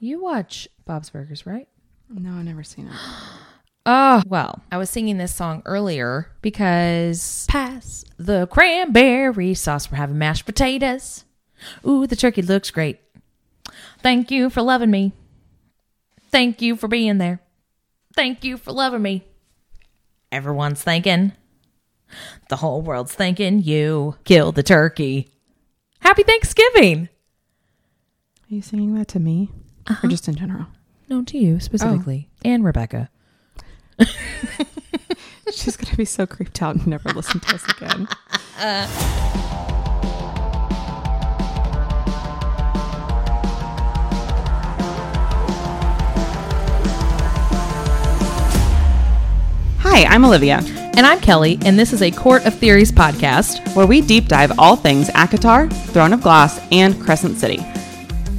You watch Bob's Burgers, right? No, I've never seen it. Oh, well, I was singing this song earlier because pass the cranberry sauce. We're having mashed potatoes. Ooh, the turkey looks great. Thank you for loving me. Thank you for being there. Thank you for loving me. Everyone's thinking. The whole world's thinking you killed the turkey. Happy Thanksgiving. Are you singing that to me? Or uh-huh. just in general? No, to you specifically. Oh. And Rebecca. She's going to be so creeped out and never listen to us again. Hi, I'm Olivia, And I'm Kelley, and this is a Court of Theories podcast. where we deep dive all things ACOTAR, Throne of Glass, and Crescent City.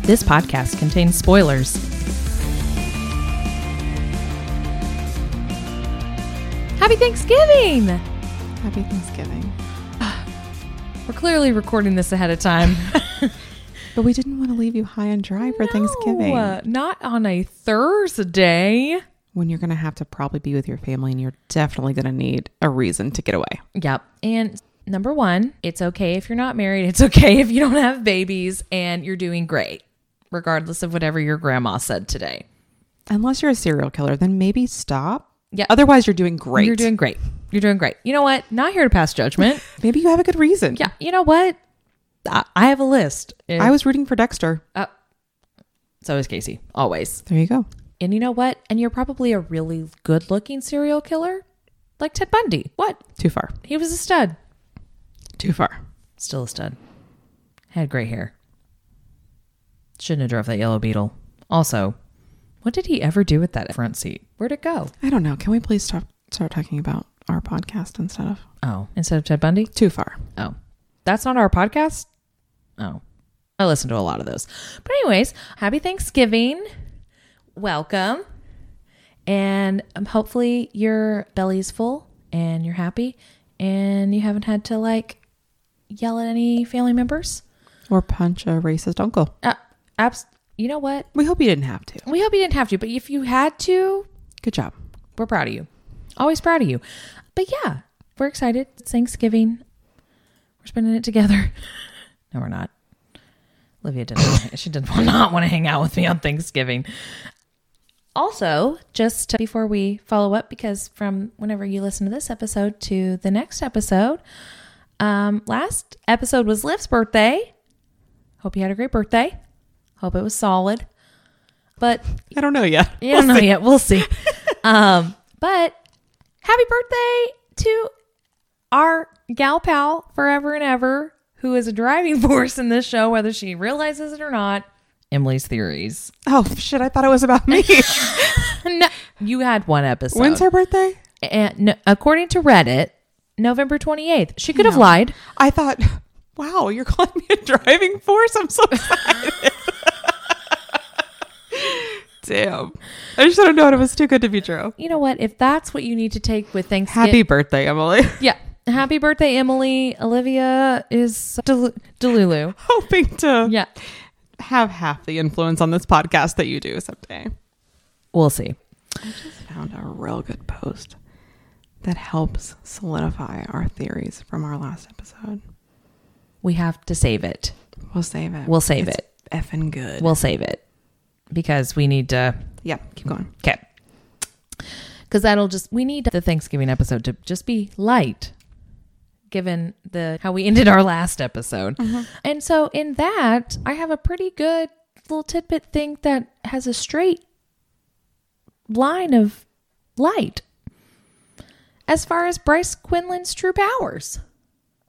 This podcast contains spoilers. Happy Thanksgiving! Happy Thanksgiving. We're clearly recording this ahead of time. But we didn't want to leave you high and dry for Thanksgiving. No, uh, not on a Thursday. when you're going to have to probably be with your family and you're definitely going to need a reason to get away. Yep. And number one, it's okay if you're not married. It's okay if you don't have babies, and you're doing great, regardless of whatever your grandma said today. Unless you're a serial killer, then maybe stop. Yeah. Otherwise, you're doing great. You're doing great. You're doing great. You know what? Not here to pass judgment. maybe you have a good reason. yeah. You know what? I, I have a list. I was rooting for Dexter. Uh, so is Casey, always. There you go. And you know what? And you're probably a really good looking serial killer, like Ted Bundy. What? Too far. He was a stud. Too far. Still a stud. Had gray hair. Shouldn't have drove that yellow beetle. Also, what did he ever do with that front seat? Where'd it go? I don't know. Can we please stop start talking about our podcast instead of Oh, instead of Ted Bundy? too far? Oh, that's not our podcast? Oh, I listen to a lot of those. But, anyways, happy Thanksgiving. Welcome. And um, hopefully your belly's full and you're happy and you haven't had to like yell at any family members. Or punch a racist uncle. Uh, abs- you know what? We hope you didn't have to. We hope you didn't have to, but if you had to, Good job. we're proud of you. Always proud of you. But yeah, we're excited. It's Thanksgiving. We're spending it together. No, we're not. Olivia didn't. she did not want to hang out with me on Thanksgiving. Also, just before we follow up, because from whenever you listen to this episode to the next episode, um, last episode was Liv's birthday. Hope you had a great birthday. Hope it was solid. But I don't know yet. you don't know yet. We'll see. um, but happy birthday to our gal pal forever and ever, who is a driving force in this show, whether she realizes it or not. Emily's theories. Oh shit! I thought it was about me. No, you had one episode. When's her birthday? And no, according to Reddit, November twenty eighth. She could have lied. I thought, wow, you're calling me a driving force. I'm so excited. Damn. I just don't know it was too good to be true. You know what? If that's what you need to take with Thanksgiving, Happy birthday, Emily. yeah. Happy birthday, Emily. Olivia is Del- Delulu. Hoping to Yeah. have half the influence on this podcast that you do someday. We'll see. I just found a real good post that helps solidify our theories from our last episode. We have to save it. We'll save it. We'll save It's it. Effing good. We'll save it because we need to. yeah, keep going. Okay. Because that'll just, we need the Thanksgiving episode to just be light, given the how we ended our last episode. Mm-hmm. And so, in that, I have a pretty good little tidbit thing that has a straight line of light as far as Bryce Quinlan's true powers.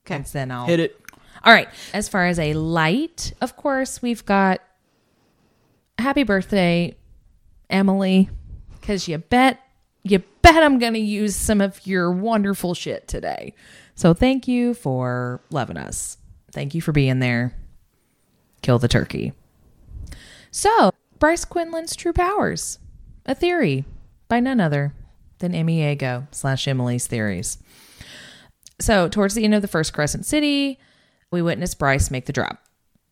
Okay. And then I'll Hit it. all right. As far as a light, of course, we've got happy birthday, Emily, because you bet, you bet I'm going to use some of your wonderful shit today. So thank you for loving us. Thank you for being there. Kill the turkey. So, Bryce Quinlan's true powers, a theory by none other than Emmy Ego slash Emily's theories. So, towards the end of the first Crescent City, we witness Bryce make the drop.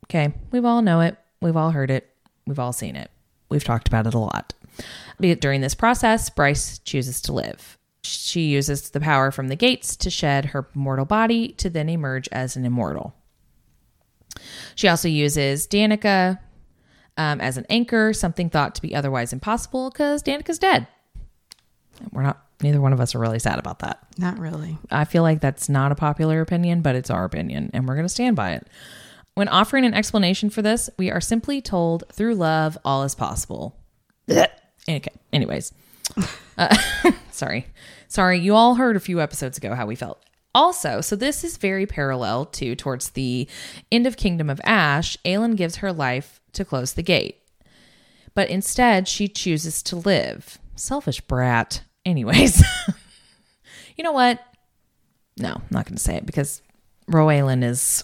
Okay, we've all know it. We've all heard it. We've all seen it. We've talked about it a lot. During this process, Bryce chooses to live. She uses the power from the gates to shed her mortal body to then emerge as an immortal. She also uses Danika um, as an anchor, something thought to be otherwise impossible because Danika's dead. We're not, neither one of us are really sad about that. Not really. I feel like that's not a popular opinion, but it's our opinion, and we're going to stand by it. When offering an explanation for this, we are simply told through love, all is possible. okay, anyways. Uh, sorry. Sorry, you all heard a few episodes ago how we felt. Also, so this is very parallel to towards the end of Kingdom of Ash, Aelin gives her life to close the gate. But instead, she chooses to live. Selfish brat. Anyways. you know what? No, I'm not going to say it because Rowaelin is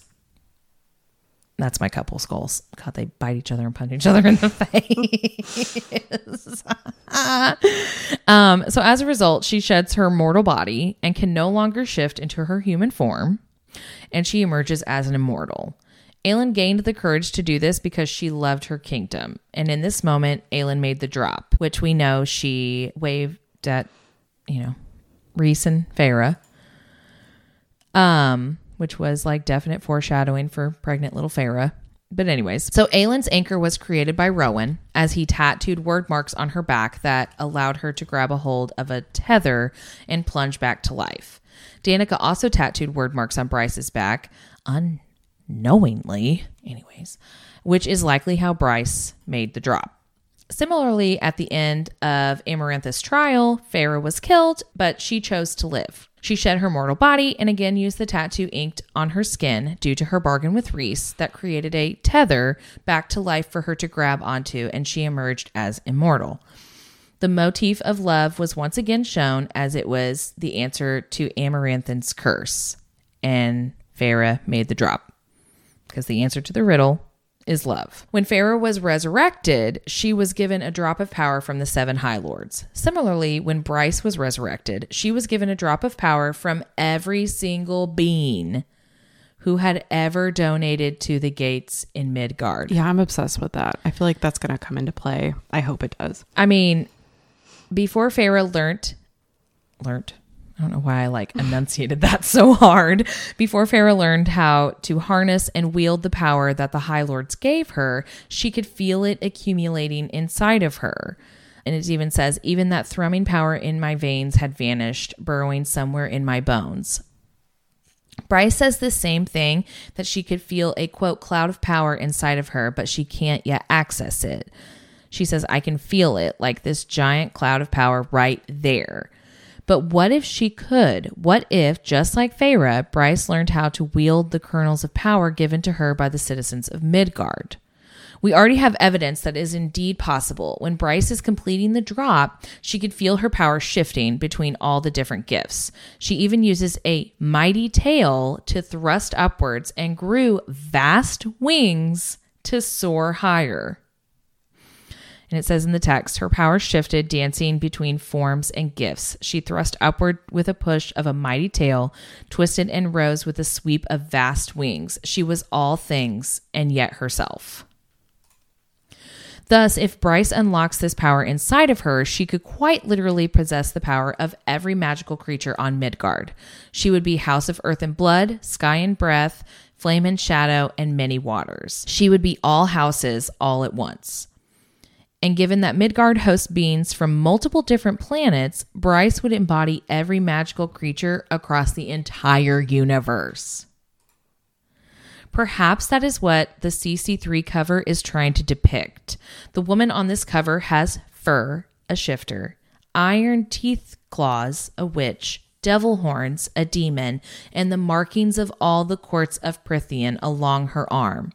that's my couple skulls. God, they bite each other and punch each other in the face. um, so as a result, she sheds her mortal body and can no longer shift into her human form, and she emerges as an immortal. Aelin gained the courage to do this because she loved her kingdom. And in this moment, Aelin made the drop, which we know she waved at, you know, Rhys and Feyre. Um, which was like definite foreshadowing for pregnant little Feyre. But anyways, so Aelin's anchor was created by Rowan as he tattooed word marks on her back that allowed her to grab a hold of a tether and plunge back to life. Danika also tattooed word marks on Bryce's back unknowingly, anyways, which is likely how Bryce made the drop. Similarly, at the end of Amarantha's trial, Feyre was killed, but she chose to live. She shed her mortal body and again used the tattoo inked on her skin due to her bargain with Rhys that created a tether back to life for her to grab onto, and she emerged as immortal. The motif of love was once again shown as it was the answer to Amarantha's curse, and Feyre made the drop because the answer to the riddle is love. When Feyre was resurrected, she was given a drop of power from the seven High Lords. Similarly, when Bryce was resurrected, she was given a drop of power from every single being who had ever donated to the gates in Midgard. Yeah, I'm obsessed with that. I feel like that's going to come into play. I hope it does. I mean, before Feyre learnt, learnt, I don't know why I like enunciated that so hard. Before Feyre learned how to harness and wield the power that the High Lords gave her, she could feel it accumulating inside of her. And it even says, even that thrumming power in my veins had vanished, burrowing somewhere in my bones. Bryce says the same thing that she could feel a quote cloud of power inside of her, but she can't yet access it. She says, I can feel it like this giant cloud of power right there. But what if she could? What if, just like Feyre, Bryce learned how to wield the kernels of power given to her by the citizens of Midgard? We already have evidence that is indeed possible. When Bryce is completing the drop, she could feel her power shifting between all the different gifts. She even uses a mighty tail to thrust upwards and grew vast wings to soar higher. And it says in the text, her power shifted, dancing between forms and gifts. She thrust upward with a push of a mighty tail, twisted and rose with a sweep of vast wings. She was all things and yet herself. Thus, if Bryce unlocks this power inside of her, she could quite literally possess the power of every magical creature on Midgard. She would be House of Earth and Blood, Sky and Breath, Flame and Shadow, and many waters. She would be all houses all at once. And given that Midgard hosts beings from multiple different planets, Bryce would embody every magical creature across the entire universe. Perhaps that is what the CC3 cover is trying to depict. The woman on this cover has fur, a shifter, iron teeth claws, a witch, devil horns, a demon, and the markings of all the courts of Prythian along her arm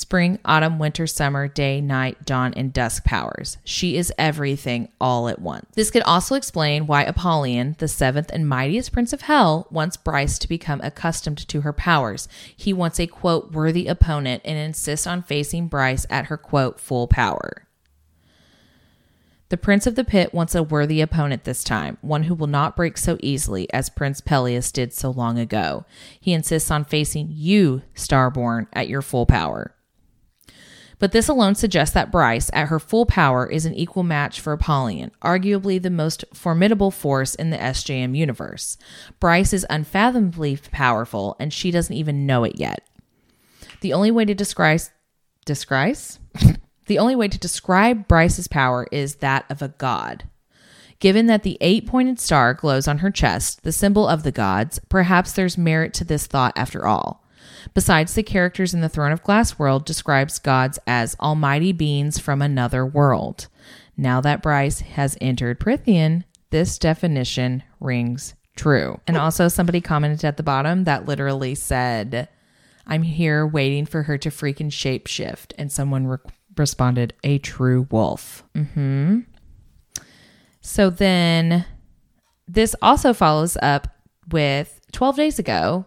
spring, autumn, winter, summer, day, night, dawn, and dusk powers. She is everything all at once. This could also explain why Apollyon, the seventh and mightiest prince of hell, wants Bryce to become accustomed to her powers. He wants a quote worthy opponent and insists on facing Bryce at her quote full power. The Prince of the Pit wants a worthy opponent this time, one who will not break so easily as Prince Pelias did so long ago. He insists on facing you, Starborn, at your full power. But this alone suggests that Bryce, at her full power, is an equal match for Apollyon, arguably the most formidable force in the SJM universe. Bryce is unfathomably powerful, and she doesn't even know it yet. The only way to describe describe the only way to describe Bryce's power is that of a god. Given that the eight pointed star glows on her chest, the symbol of the gods, perhaps there's merit to this thought after all. Besides, the characters in the Throne of Glass world describes gods as almighty beings from another world. Now that Bryce has entered Prythian, this definition rings true. And also, somebody commented at the bottom that literally said, I'm here waiting for her to freaking shapeshift. And someone re- responded, a true wolf. Mm-hmm. So then this also follows up with 12 days ago.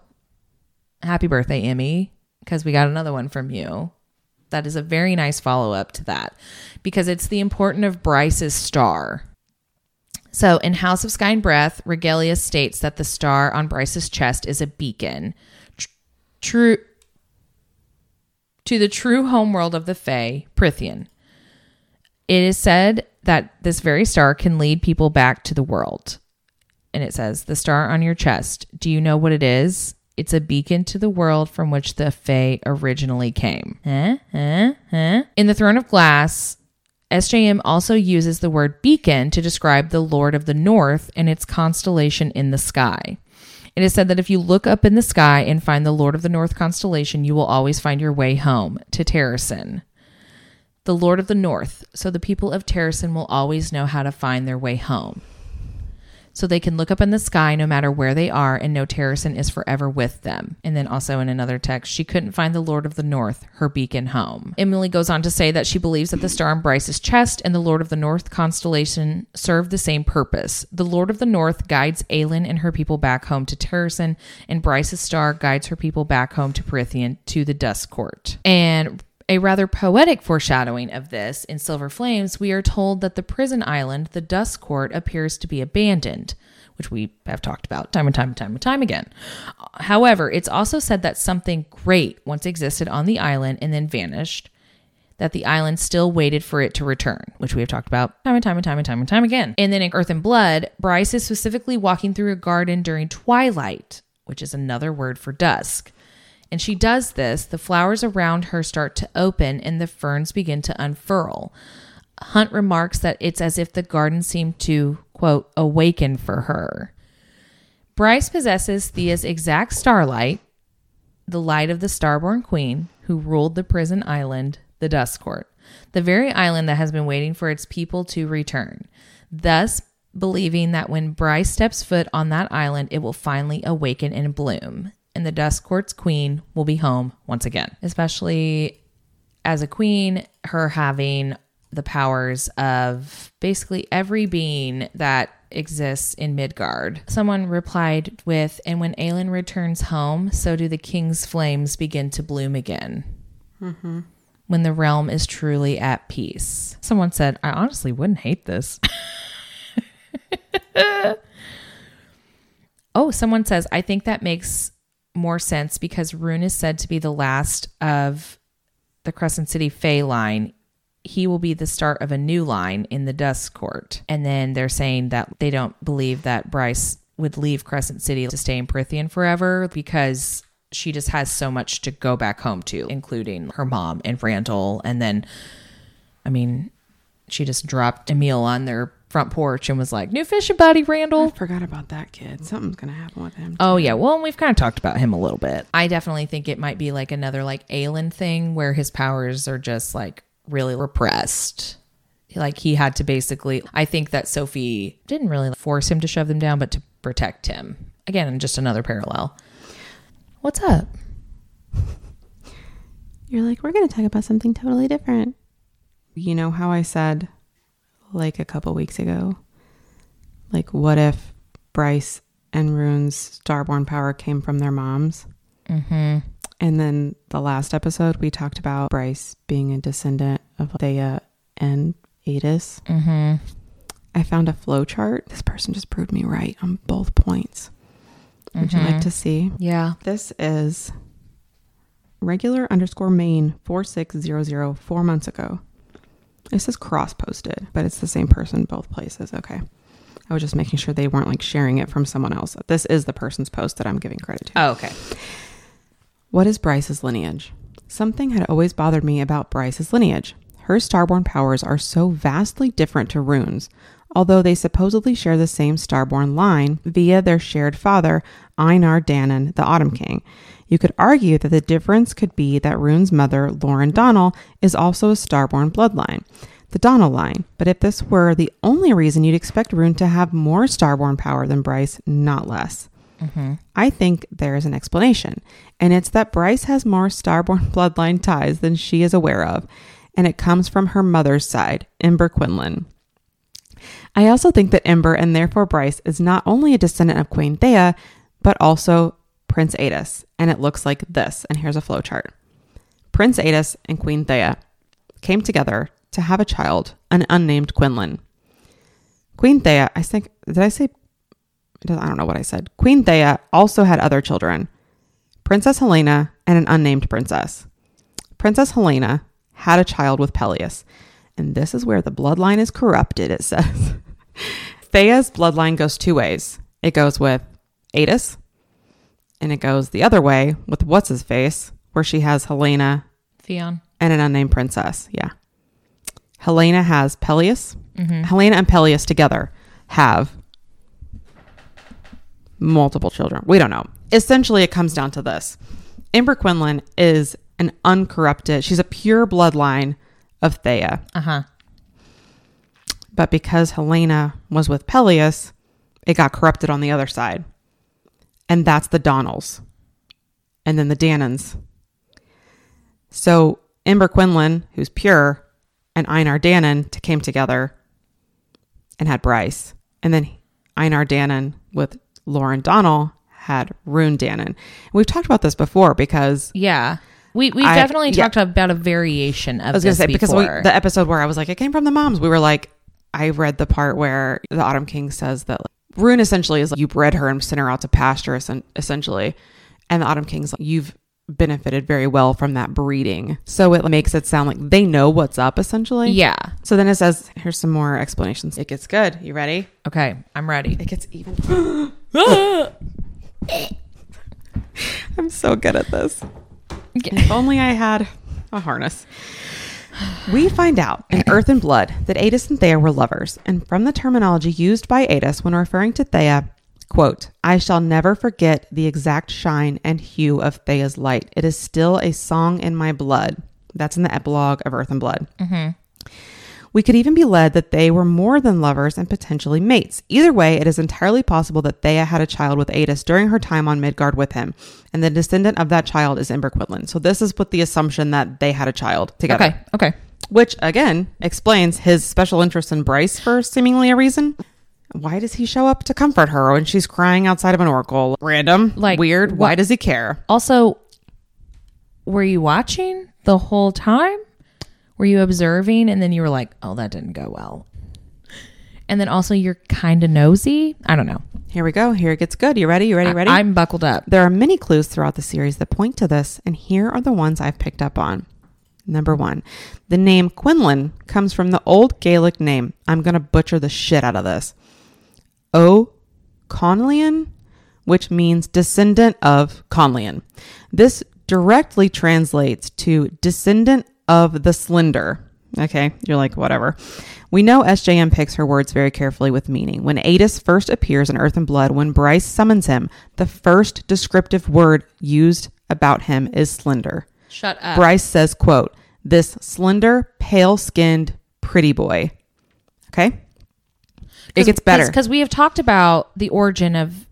Happy birthday, Emmy, because we got another one from you. That is a very nice follow up to that because it's the important of Bryce's star. So in House of Sky and Breath, Regalia states that the star on Bryce's chest is a beacon. Tr- True to the true homeworld of the Fae, Prythian. It is said that this very star can lead people back to the world. And it says, The star on your chest, do you know what it is? It's a beacon to the world from which the Fae originally came. Huh? Huh? Huh? In the Throne of Glass, SJM also uses the word beacon to describe the Lord of the North and its constellation in the sky. It is said that if you look up in the sky and find the Lord of the North constellation, you will always find your way home to Terrasen. The Lord of the North. So the people of Terrasen will always know how to find their way home. So they can look up in the sky no matter where they are and know Terrasen is forever with them. And then also in another text, she couldn't find the Lord of the North, her beacon home. Emily goes on to say that she believes that the star on Bryce's chest and the Lord of the North constellation serve the same purpose. The Lord of the North guides Aelin and her people back home to Terrasen, and Bryce's star guides her people back home to Prythian to the Dusk Court. And a rather poetic foreshadowing of this in Silver Flames, we are told that the prison island, the Dusk Court, appears to be abandoned, which we have talked about time and time and time and time again. However, it's also said that something great once existed on the island and then vanished, that the island still waited for it to return, which we have talked about time and time and time and time and time again. And then in Earth and Blood, Bryce is specifically walking through a garden during twilight, which is another word for dusk. And she does this, the flowers around her start to open and the ferns begin to unfurl. Hunt remarks that it's as if the garden seemed to, quote, awaken for her. Bryce possesses Thea's exact starlight, the light of the starborn queen who ruled the prison island, the Dusk Court, the very island that has been waiting for its people to return. Thus, believing that when Bryce steps foot on that island, it will finally awaken and bloom, and the Dusk Court's queen will be home once again. Especially as a queen, her having the powers of basically every being that exists in Midgard. Someone replied with, And when Aelin returns home, so do the king's flames begin to bloom again. Mm-hmm. When the realm is truly at peace. Someone said, I honestly wouldn't hate this. oh, someone says, I think that makes more sense because Ruhn is said to be the last of the Crescent City Fae line. He will be the start of a new line in the Dusk Court. And then they're saying that they don't believe that Bryce would leave Crescent City to stay in Prythian forever because she just has so much to go back home to, including her mom and Randall. And then, I mean, she just dropped Emile on their front porch and was like, New fishing buddy, I Randall. forgot about that kid. Something's gonna happen with him. Oh yeah, well we've kind of talked about him a little bit. I definitely think it might be like another like Aelin thing where his powers are just like really repressed. Like he had to basically I think that Sofie didn't really force him to shove them down, but to protect him. Again, just another parallel. What's up? You're like, we're gonna talk about something totally different. You know how I said, like a couple weeks ago, like, what if Bryce and Ruhn's starborn power came from their moms? Mm-hmm. And then the last episode, we talked about Bryce being a descendant of Thea and Aidas. Mm-hmm. I found a flow chart. This person just proved me right on both points. Would you like to see? Yeah. This is regular underscore main 4600 four months ago. It says cross posted, but it's the same person both places. Okay. I was just making sure they weren't like sharing it from someone else. This is the person's post that I'm giving credit to. Oh, okay. What is Bryce's lineage? Something had always bothered me about Bryce's lineage. Her starborn powers are so vastly different to Ruhn's, although they supposedly share the same starborn line via their shared father, Einar Danaan, the Autumn King. You could argue that the difference could be that Ruhn's mother, Lauren Donnell, is also a starborn bloodline, the Donnell line. But if this were the only reason, you'd expect Ruhn to have more starborn power than Bryce, not less. Mm-hmm. I think there is an explanation, and it's that Bryce has more starborn bloodline ties than she is aware of, and it comes from her mother's side, Ember Quinlan. I also think that Ember, and therefore Bryce, is not only a descendant of Queen Thea, but also Prince Aidas, and it looks like this. And here's a flowchart. Prince Aidas and Queen Thea came together to have a child, an unnamed Quinlan. Queen Thea, I think, did I say? I don't know what I said. Queen Thea also had other children Princess Helena and an unnamed princess. Princess Helena had a child with Pelias, and this is where the bloodline is corrupted, it says. Thea's bloodline goes two ways it goes with Aidas, and it goes the other way with what's his face, where she has Helena Theon. and an unnamed princess. Yeah. Helena has Pelias. Helena and Pelias together have multiple children. We don't know. Essentially, it comes down to this Amber Quinlan is an uncorrupted, she's a pure bloodline of Thea. Uh huh. But because Helena was with Pelias, it got corrupted on the other side. And that's the Donnells. And then the Danaans. So Ember Quinlan, who's pure, and Einar Danaan came together and had Bryce. And then Einar Danaan with Lauren Donnell had Ruhn Danaan. We've talked about this before because Yeah. We we definitely yeah. talked about a variation of I was going to say because we, the episode where I was like, it came from the moms. We were like, I read the part where the Autumn King says that like, Ruhn essentially is like you bred her and sent her out to pasture, essentially, and the Autumn King's like you've benefited very well from that breeding. So it makes it sound like they know what's up, essentially. yeah. So then it says, here's some more explanations. It gets good. You ready? Okay, I'm ready. It gets even. I'm so good at this. If only I had a harness. We find out in Earth and Blood that Aidas and Thea were lovers, and from the terminology used by Aidas when referring to Thea, quote, I shall never forget the exact shine and hue of Thea's light. It is still a song in my blood. That's in the epilogue of Earth and Blood. Mm-hmm. We could even be led that they were more than lovers and potentially mates. Either way, it is entirely possible that Thea had a child with Aidas during her time on Midgard with him, and the descendant of that child is Ember Quinlan. So this is with the assumption that they had a child together. Okay. Okay. Which again explains his special interest in Bryce for seemingly a reason. Why does he show up to comfort her when she's crying outside of an oracle? Random, Like, weird. Why does he care? Also, were you watching the whole time? Were you observing and then you were like, "Oh, that didn't go well." And then also you're kind of nosy. I don't know. Here we go. Here it gets good. You ready? You ready? Ready? I, am buckled up. There are many clues throughout the series that point to this, and here are the ones I've picked up on. Number one, the name Quinlan comes from the old Gaelic name. I'm going to butcher the shit out of this. O Conlian, which means descendant of Conlian. This directly translates to descendant of the slender. Okay, you're like, whatever. We know SJM picks her words very carefully with meaning. When Aidas first appears in Earth and Blood, when Bryce summons him, the first descriptive word used about him is slender. Shut up. Bryce says, quote, this slender, pale-skinned, pretty boy. Okay? It gets better. because we have talked about the origin of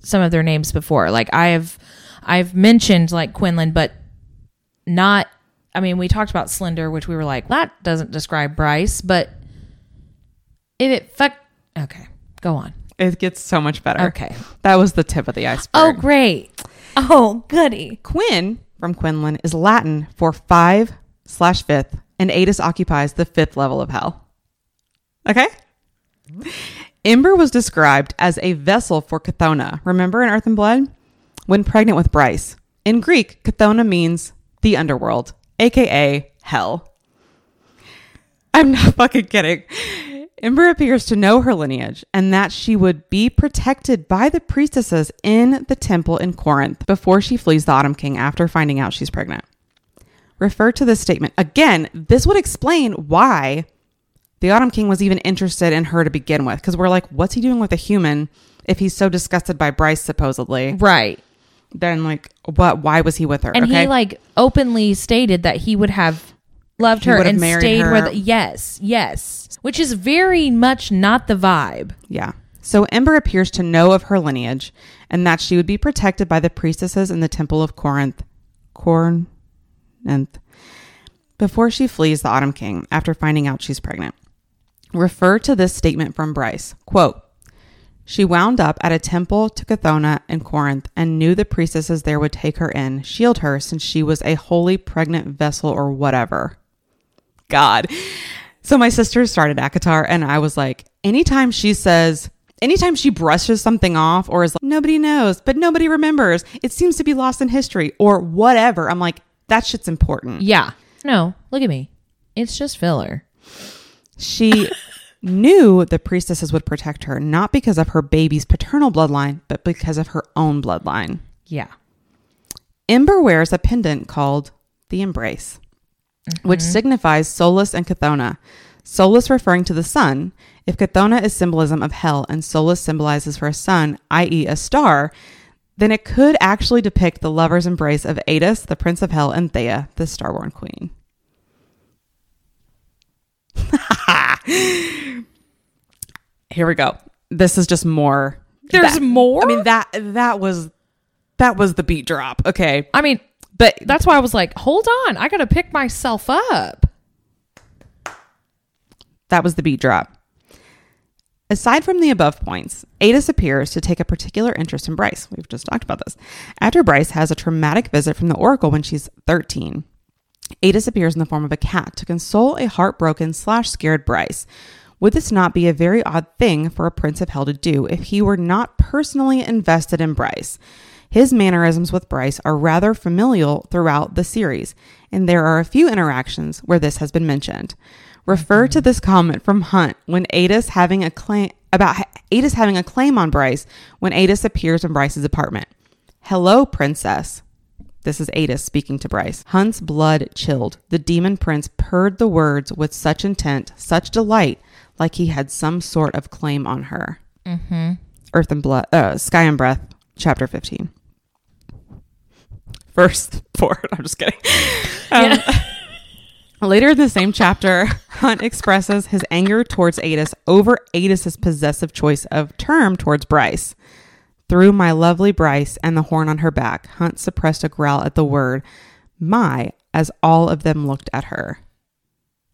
some of their names before. Like I have, I've mentioned like Quinlan, but not. I mean, we talked about Slender, which we were like that doesn't describe Bryce, but if it fuck, okay, go on. It gets so much better. Okay. That was the tip of the iceberg. Oh, great. Oh, goody. Quinn from Quinlan is Latin for five slash fifth, and Aidas occupies the fifth level of hell. Okay? Ember was described as a vessel for Cthona. Remember in Earth and Blood? When pregnant with Bryce. In Greek, Cthona means the underworld, aka hell. I'm not fucking kidding. Ember appears to know her lineage and that she would be protected by the priestesses in the temple in Corinth before she flees the Autumn King after finding out she's pregnant. Refer to this statement. Again, this would explain why the Autumn King was even interested in her to begin with. Because we're like, what's he doing with a human if he's so disgusted by Bryce, supposedly? Right. Then, like, what? Why was he with her? And okay. he like openly stated that he would have loved He her and married stayed her. with yes, yes. Which is very much not the vibe. Yeah. So Ember appears to know of her lineage and that she would be protected by the priestesses in the temple of Corinth. Corinth. Before she flees the Autumn King after finding out she's pregnant. Refer to this statement from Bryce. Quote, she wound up at a temple to Cthona in Corinth and knew the priestesses there would take her in, shield her since she was a holy pregnant vessel or whatever. God. So my sister started ACOTAR and I was like, anytime she says, anytime she brushes something off or is like, nobody knows, but nobody remembers, it seems to be lost in history or whatever, I'm like, that shit's important. Yeah. No, look at me. It's just filler. She knew the priestesses would protect her, not because of her baby's paternal bloodline, but because of her own bloodline. Yeah. Ember wears a pendant called the Embrace, which mm-hmm. signifies Solus and Cthona. Solus referring to the sun. If Cthona is symbolism of hell and Solus symbolizes for a sun, i.e., a star, then it could actually depict the lover's embrace of Aidas, the prince of hell, and Thea, the starborn queen. Here we go. This is just more. There's that- more? I mean that that was that was the beat drop. Okay, I mean, but that's why I was like, hold on, I gotta pick myself up. That was the beat drop. Aside from the above points, Aidas appears to take a particular interest in Bryce. We've just talked about this. After Bryce has a traumatic visit from the Oracle when she's 13, Aidas appears in the form of a cat to console a heartbroken slash scared Bryce. Would this not be a very odd thing for a Prince of Hell to do if he were not personally invested in Bryce? His mannerisms with Bryce are rather familial throughout the series, and there are a few interactions where this has been mentioned. Refer to this comment from Hunt when Aidas having a claim about Aidas having a claim on Bryce when Aidas appears in Bryce's apartment. Hello, princess. This is Aidas speaking to Bryce. Hunt's blood chilled. The demon prince purred the words with such intent, such delight, like he had some sort of claim on her. Mm-hmm. Earth and Blood, uh, Sky and Breath, chapter 15. Verse 4. I'm just kidding. Um, Later in the same chapter, Hunt expresses his anger towards Aidas over Aidas's possessive choice of term towards Bryce. Through my lovely Bryce and the horn on her back, Hunt suppressed a growl at the word my as all of them looked at her.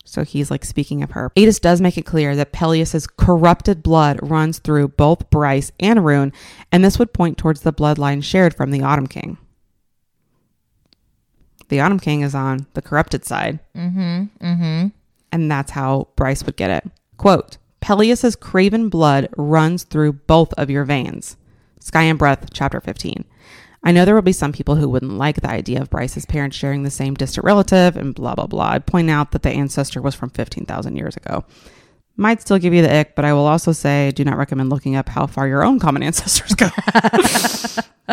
So he's like speaking of her. Aidas does make it clear that Pelias's corrupted blood runs through both Bryce and Ruhn, and this would point towards the bloodline shared from the Autumn King. The Autumn King is on the corrupted side. Mm-hmm. Mm-hmm. And that's how Bryce would get it. Quote, Pelias's craven blood runs through both of your veins. Sky and Breath, chapter 15. I know there will be some people who wouldn't like the idea of Bryce's parents sharing the same distant relative and blah, blah, blah. I'd point out that the ancestor was from 15,000 years ago. Might still give you the ick, but I will also say do not recommend looking up how far your own common ancestors go.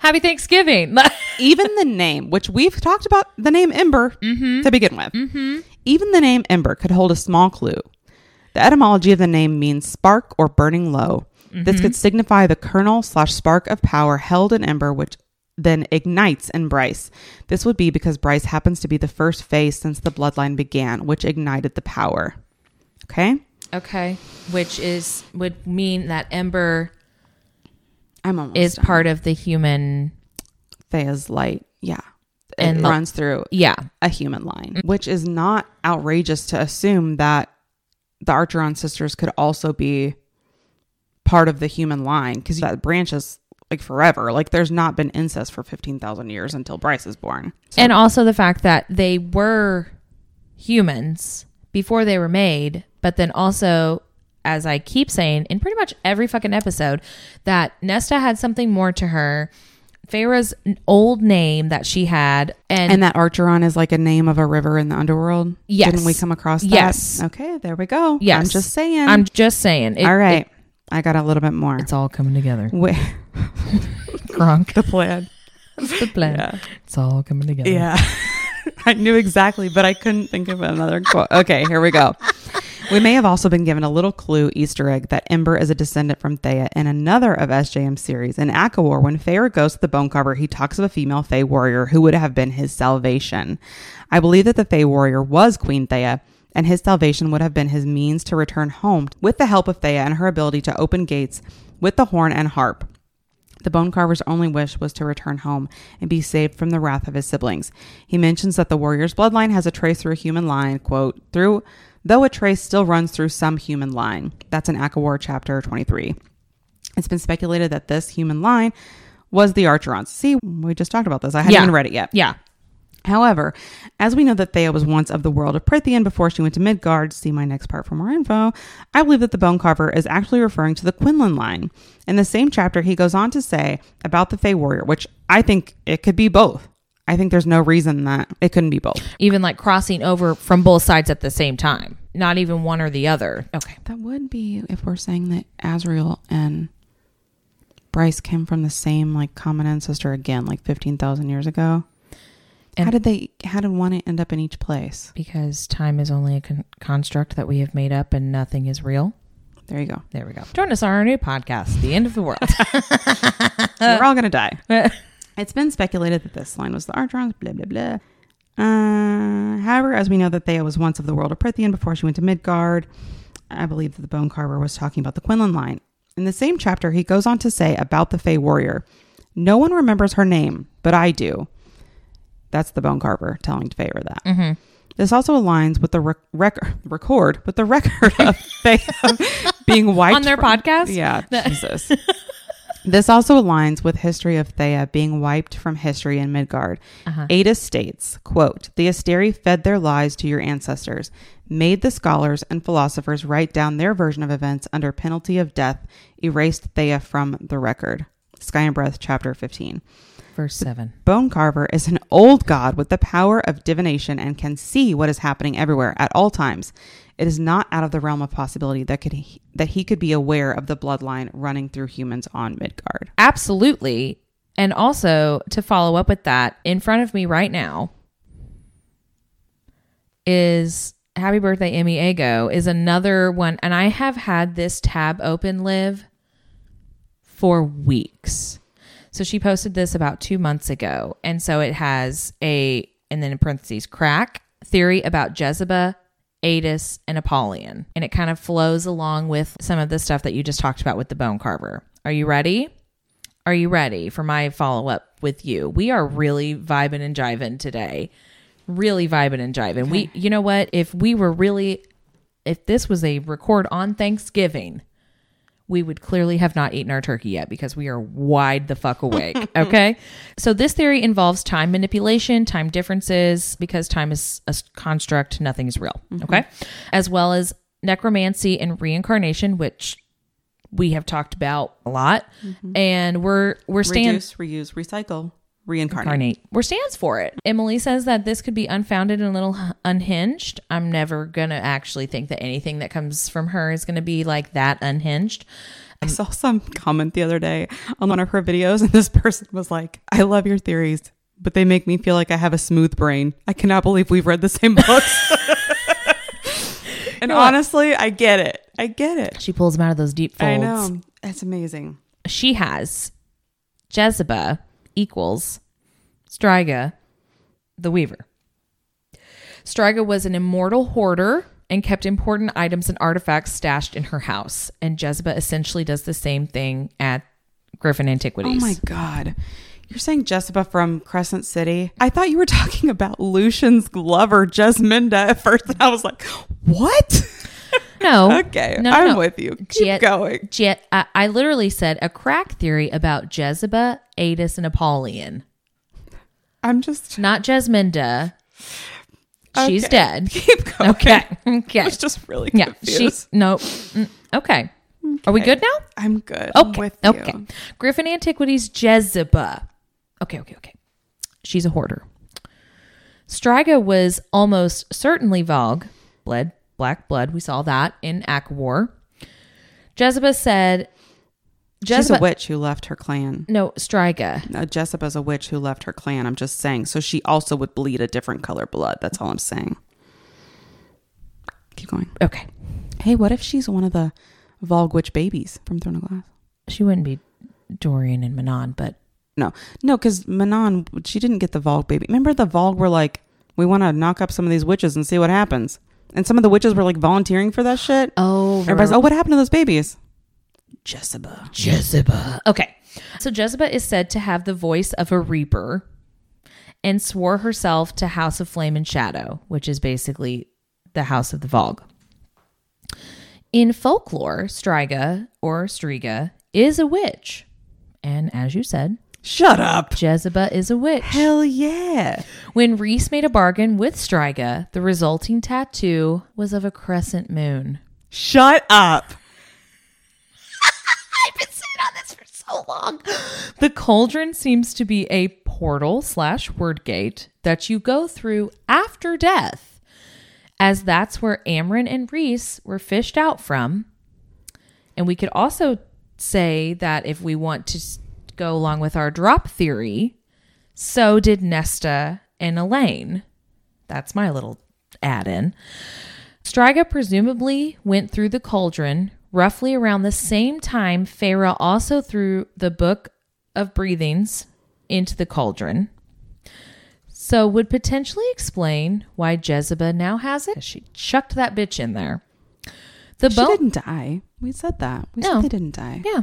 Happy Thanksgiving. even the name, which we've talked about the name Ember mm-hmm. to begin with, mm-hmm. even the name Ember could hold a small clue. The etymology of the name means spark or burning low. This could mm-hmm. signify the kernel slash spark of power held in Ember, which then ignites in Bryce. This would be because Bryce happens to be the first phase since the bloodline began, which ignited the power. Okay? okay. Which is would mean that Ember I'm almost is done. part of the human Thea's light. Yeah. And it runs through Yeah. a human line, which is not outrageous to assume that the Archeron sisters could also be part of the human line because that branch is like forever. Like there's not been incest for 15,000 years until Bryce is born. So- And also the fact that they were humans before they were made, but then also, as I keep saying in pretty much every fucking episode, that Nesta had something more to her. Feyre's old name that she had, and, And that Archeron is like a name of a river in the underworld. Yes. Didn't we come across that? Yes. Okay, there we go. Yes. I'm just saying. I'm just saying. It, All right. I got a little bit more. it's all coming together. Wait, Gronk. the plan. That's the plan. Yeah. It's all coming together. Yeah. I knew exactly, but I couldn't think of another quote. Okay, here we go. We may have also been given a little clue Easter egg that Ember is a descendant from Thea in another of SJM's series. In ACOWAR, when Feyre goes to the bone carver, he talks of a female Fae warrior who would have been his salvation. I believe that the Fae warrior was Queen Thea, and his salvation would have been his means to return home with the help of Thea and her ability to open gates with the horn and harp. The bone carver's only wish was to return home and be saved from the wrath of his siblings. He mentions that the warrior's bloodline has a trace through a human line, quote, through though a trace still runs through some human line. That's in ACOWAR chapter 23. It's been speculated that this human line was the Archerons. See, we just talked about this. I hadn't Yeah. even read it yet. Yeah. However, as we know that Thea was once of the world of Prythian before she went to Midgard, see my next part for more info, I believe that the bone carver is actually referring to the Quinlan line. In the same chapter, he goes on to say about the Fae warrior, which I think it could be both. I think there's no reason that it couldn't be both. Even like crossing over from both sides at the same time, not even one or the other. Okay. That would be if we're saying that Azrael and Bryce came from the same like common ancestor again, like fifteen thousand years ago. And- how did they? How did one end up in each place? Because time is only a con- construct that we have made up and nothing is real. There you go. There we go. Join us on our new podcast, The End of the World. We're all gonna die. It's been speculated that this line was the Archerons, blah, blah, blah. Uh, however, as we know that Thea was once of the world of Prythian before she went to Midgard, I believe that the Bone Carver was talking about the Quinlan line. In the same chapter, he goes on to say about the Fae warrior, no one remembers her name, but I do. That's the Bone Carver telling Feyre that. Mhm. This also aligns with the rec- rec- record with the record of Thea being wiped on their from- podcast? Yeah, Jesus. This also aligns with history of Thea being wiped from history in Midgard. Uh-huh. Ada states, quote, The Asteri fed their lies to your ancestors, made the scholars and philosophers write down their version of events under penalty of death, erased Thea from the record. Sky and Breath, chapter 15. Verse 7. Bone Carver is an old god with the power of divination and can see what is happening everywhere at all times. It is not out of the realm of possibility that could he, that he could be aware of the bloodline running through humans on Midgard. Absolutely. And also, to follow up with that, in front of me right now is Happy Birthday, Emmy Ego, is another one. And I have had this tab open, live for weeks. So she posted this about two months ago. And so it has a, and then in parentheses, crack theory about Jezebel, Aidas, and Apollyon. And it kind of flows along with some of the stuff that you just talked about with the bone carver. Are you ready? Are you ready for my follow up with you? We are really vibing and jiving today. Really vibing and jiving. We, you know what? If we were really, if this was a record on Thanksgiving, we would clearly have not eaten our turkey yet because we are wide the fuck awake. okay. So this theory involves time manipulation, time differences, because time is a construct, nothing is real. Mm-hmm. Okay. As well as necromancy and reincarnation, which we have talked about a lot. Mm-hmm. And we're we're stand Reduce, reuse, recycle, reincarnate. incarnate. We're stands for it. Emily says that this could be unfounded and a little unhinged. I'm never gonna actually think that anything that comes from her is gonna be like that unhinged. I saw some comment the other day on one of her videos, and this person was like, I love your theories, but they make me feel like I have a smooth brain. I cannot believe we've read the same books. and know what? honestly, I get it. I get it. She pulls them out of those deep folds. I know. It's amazing. She has Jezebel equals Stryga, the Weaver. Stryga was an immortal hoarder and kept important items and artifacts stashed in her house. And Jezebel essentially does the same thing at Griffin Antiquities. Oh my God. You're saying Jessica from Crescent City? I thought you were talking about Lucien's lover, Jesminda, at first. And I was like, what? No. okay. No, no, I'm no. with you. Keep Je- going. Je- I, I literally said a crack theory about Jezebel, Aidas, and Apollyon. I'm just. Not Jesminda. She's Okay. dead. Keep going. Okay. I Okay. was just really Yeah. confused. She no. mm, Okay. Are we good now? I'm good. I'm Okay. with you. Okay. Griffin Antiquities Jezebel. Okay, okay, okay. She's a hoarder. Stryga was almost certainly Vogue, blood, black blood. We saw that in ACOWAR. Jesiba said, She's a witch who left her clan. no, Stryga. Uh, Jesiba's a witch who left her clan. I'm just saying. So she also would bleed a different color blood. That's all I'm saying. Keep going. Okay. Hey, what if she's one of the Valg witch babies from Throne of Glass? She wouldn't be Dorian and Manon, but No, no, because Manon, she didn't get the Valg baby. Remember the Valg were like, we want to knock up some of these witches and see what happens. And some of the witches were like volunteering for that shit. oh, Everybody's, oh, what happened to those babies? Jesiba. Jesiba. Okay. So Jesiba is said to have the voice of a reaper and swore herself to House of Flame and Shadow, which is basically the House of the Vogue. In folklore, Stryga or Stryga is a witch. And as you said, Shut up. Jesiba is a witch. Hell yeah. When Rhys made a bargain with Stryga, the resulting tattoo was of a crescent moon. Shut up. I've been sitting on this for so long. The cauldron seems to be a portal slash word gate that you go through after death, as that's where Amren and Rhys were fished out from. And we could also say that if we want to go along with our drop theory, so did Nesta and Elain. That's my little add in. Stryga presumably went through the cauldron roughly around the same time Feyre also threw the Book of Breathings into the cauldron. So would potentially explain why Jesiba now has it. She chucked that bitch in there. The She bone didn't die. We said that. We No. said they didn't die. Yeah.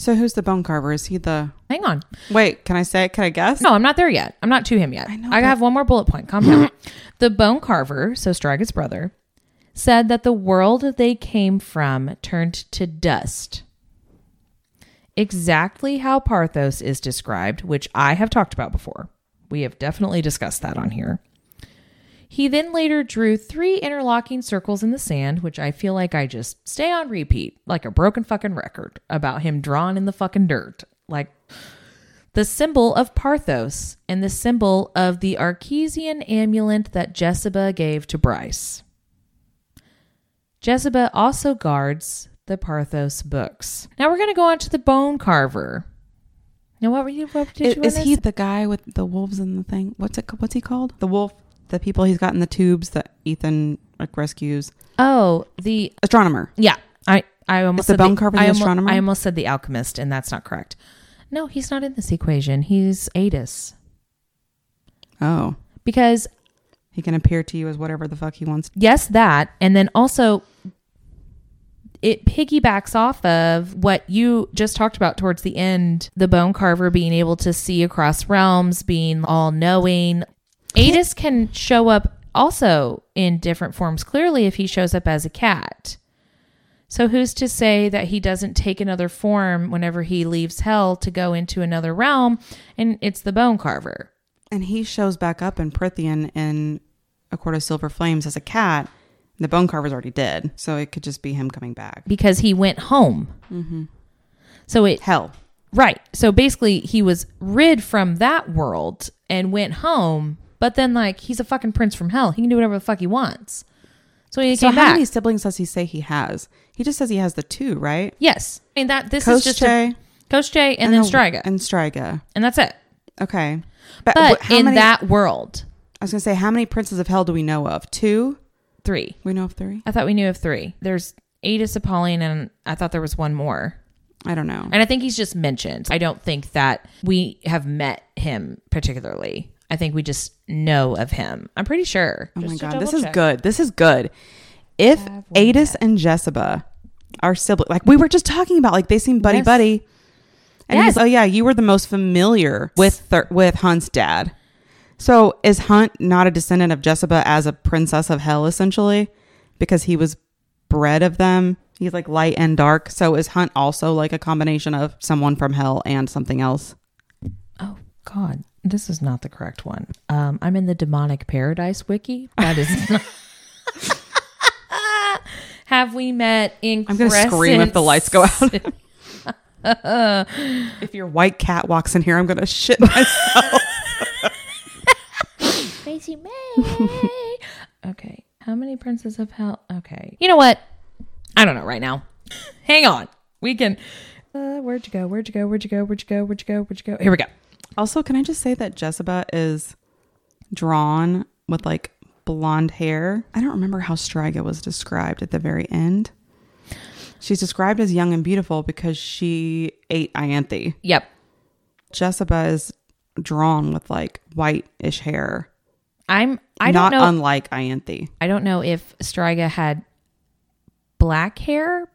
So who's the bone carver? Is he the? Hang on. Wait, can I say? it? Can I guess? No, I'm not there yet. I'm not to him yet. I know, I but- have one more bullet point. Calm down. the bone carver, so Stryga's brother, said that the world they came from turned to dust. Exactly how Parthos is described, which I have talked about before. We have definitely discussed that on here. He then later drew three interlocking circles in the sand, which I feel like I just stay on repeat, like a broken fucking record about him drawn in the fucking dirt. Like the symbol of Parthos and the symbol of the Archesian amulet that Jesiba gave to Bryce. Jesiba also guards the Parthos books. Now we're going to go on to the bone carver. Now, what were you? What did Is, you? is he the guy with the wolves and the thing? What's it? What's he called? The wolf. The people he's got in the tubes that Ithan like rescues. Oh, the Astronomer. yeah. I I almost the said bone carver the I almo- astronomer? I almost said the alchemist, and that's not correct. No, he's not in this equation. He's Aidas Oh, because he can appear to you as whatever the fuck he wants. yes, that, and then also it piggybacks off of what you just talked about towards the end the bone carver being able to see across realms, being all knowing. Aidas can show up also in different forms, clearly, if he shows up as a cat. So who's to say that he doesn't take another form whenever he leaves hell to go into another realm and it's the bone carver? And he shows back up in Prythian in A Court of Silver Flames as a cat. The bone carver's already dead, so it could just be him coming back. Because he went home. Mm-hmm. So it Hell. Right. So basically, he was rid from that world and went home. But then, like, he's a fucking prince from hell. He can do whatever the fuck he wants. So he So came how back. many siblings does he say he has? He just says he has the two, right? yes. I mean that this is just a, Koschei Coach J and, then the- Stryga, And Stryga. and that's it. Okay. But, But in many- that world, I was gonna say, how many princes of hell do we know of? Two. three. We know of three. I thought we knew of three. There's Aidas Apollyon, and I thought there was one more. I don't know. And I think he's just mentioned. I don't think that we have met him particularly. I think we just know of him. I'm pretty sure. Oh my Just god, this double is check. good. This is good. If Have Aidas and Jesiba are siblings, like we were just talking about, like they seem buddy Yes. buddy. And Yes. he's, oh yeah, you were the most familiar with Thur- with Hunt's dad. So is Hunt not a descendant of Jesiba as a princess of hell, essentially, because he was bred of them? He's like light and dark. So is Hunt also like a combination of someone from hell and something else? Oh God, this is not the correct one. Um, I'm in the demonic paradise wiki. That is. Not- Have we met in? I'm gonna scream if the lights go out. if your white cat walks in here, I'm gonna shit myself. Macy May. okay. How many princes of hell? Okay. You know what? I don't know right now. Hang on. We can. Uh, where'd you go? Where'd you go? Where'd you go? Where'd you go? Where'd you go? Where'd you go? Here we go. Also, can I just say that Jesiba is drawn with like blonde hair? I don't remember how Stryga was described at the very end. She's described as young and beautiful because she ate Ianthe. Yep. Jesiba is drawn with like white-ish hair. I'm. I not don't know. unlike Ianthe. I don't know if Stryga had black hair,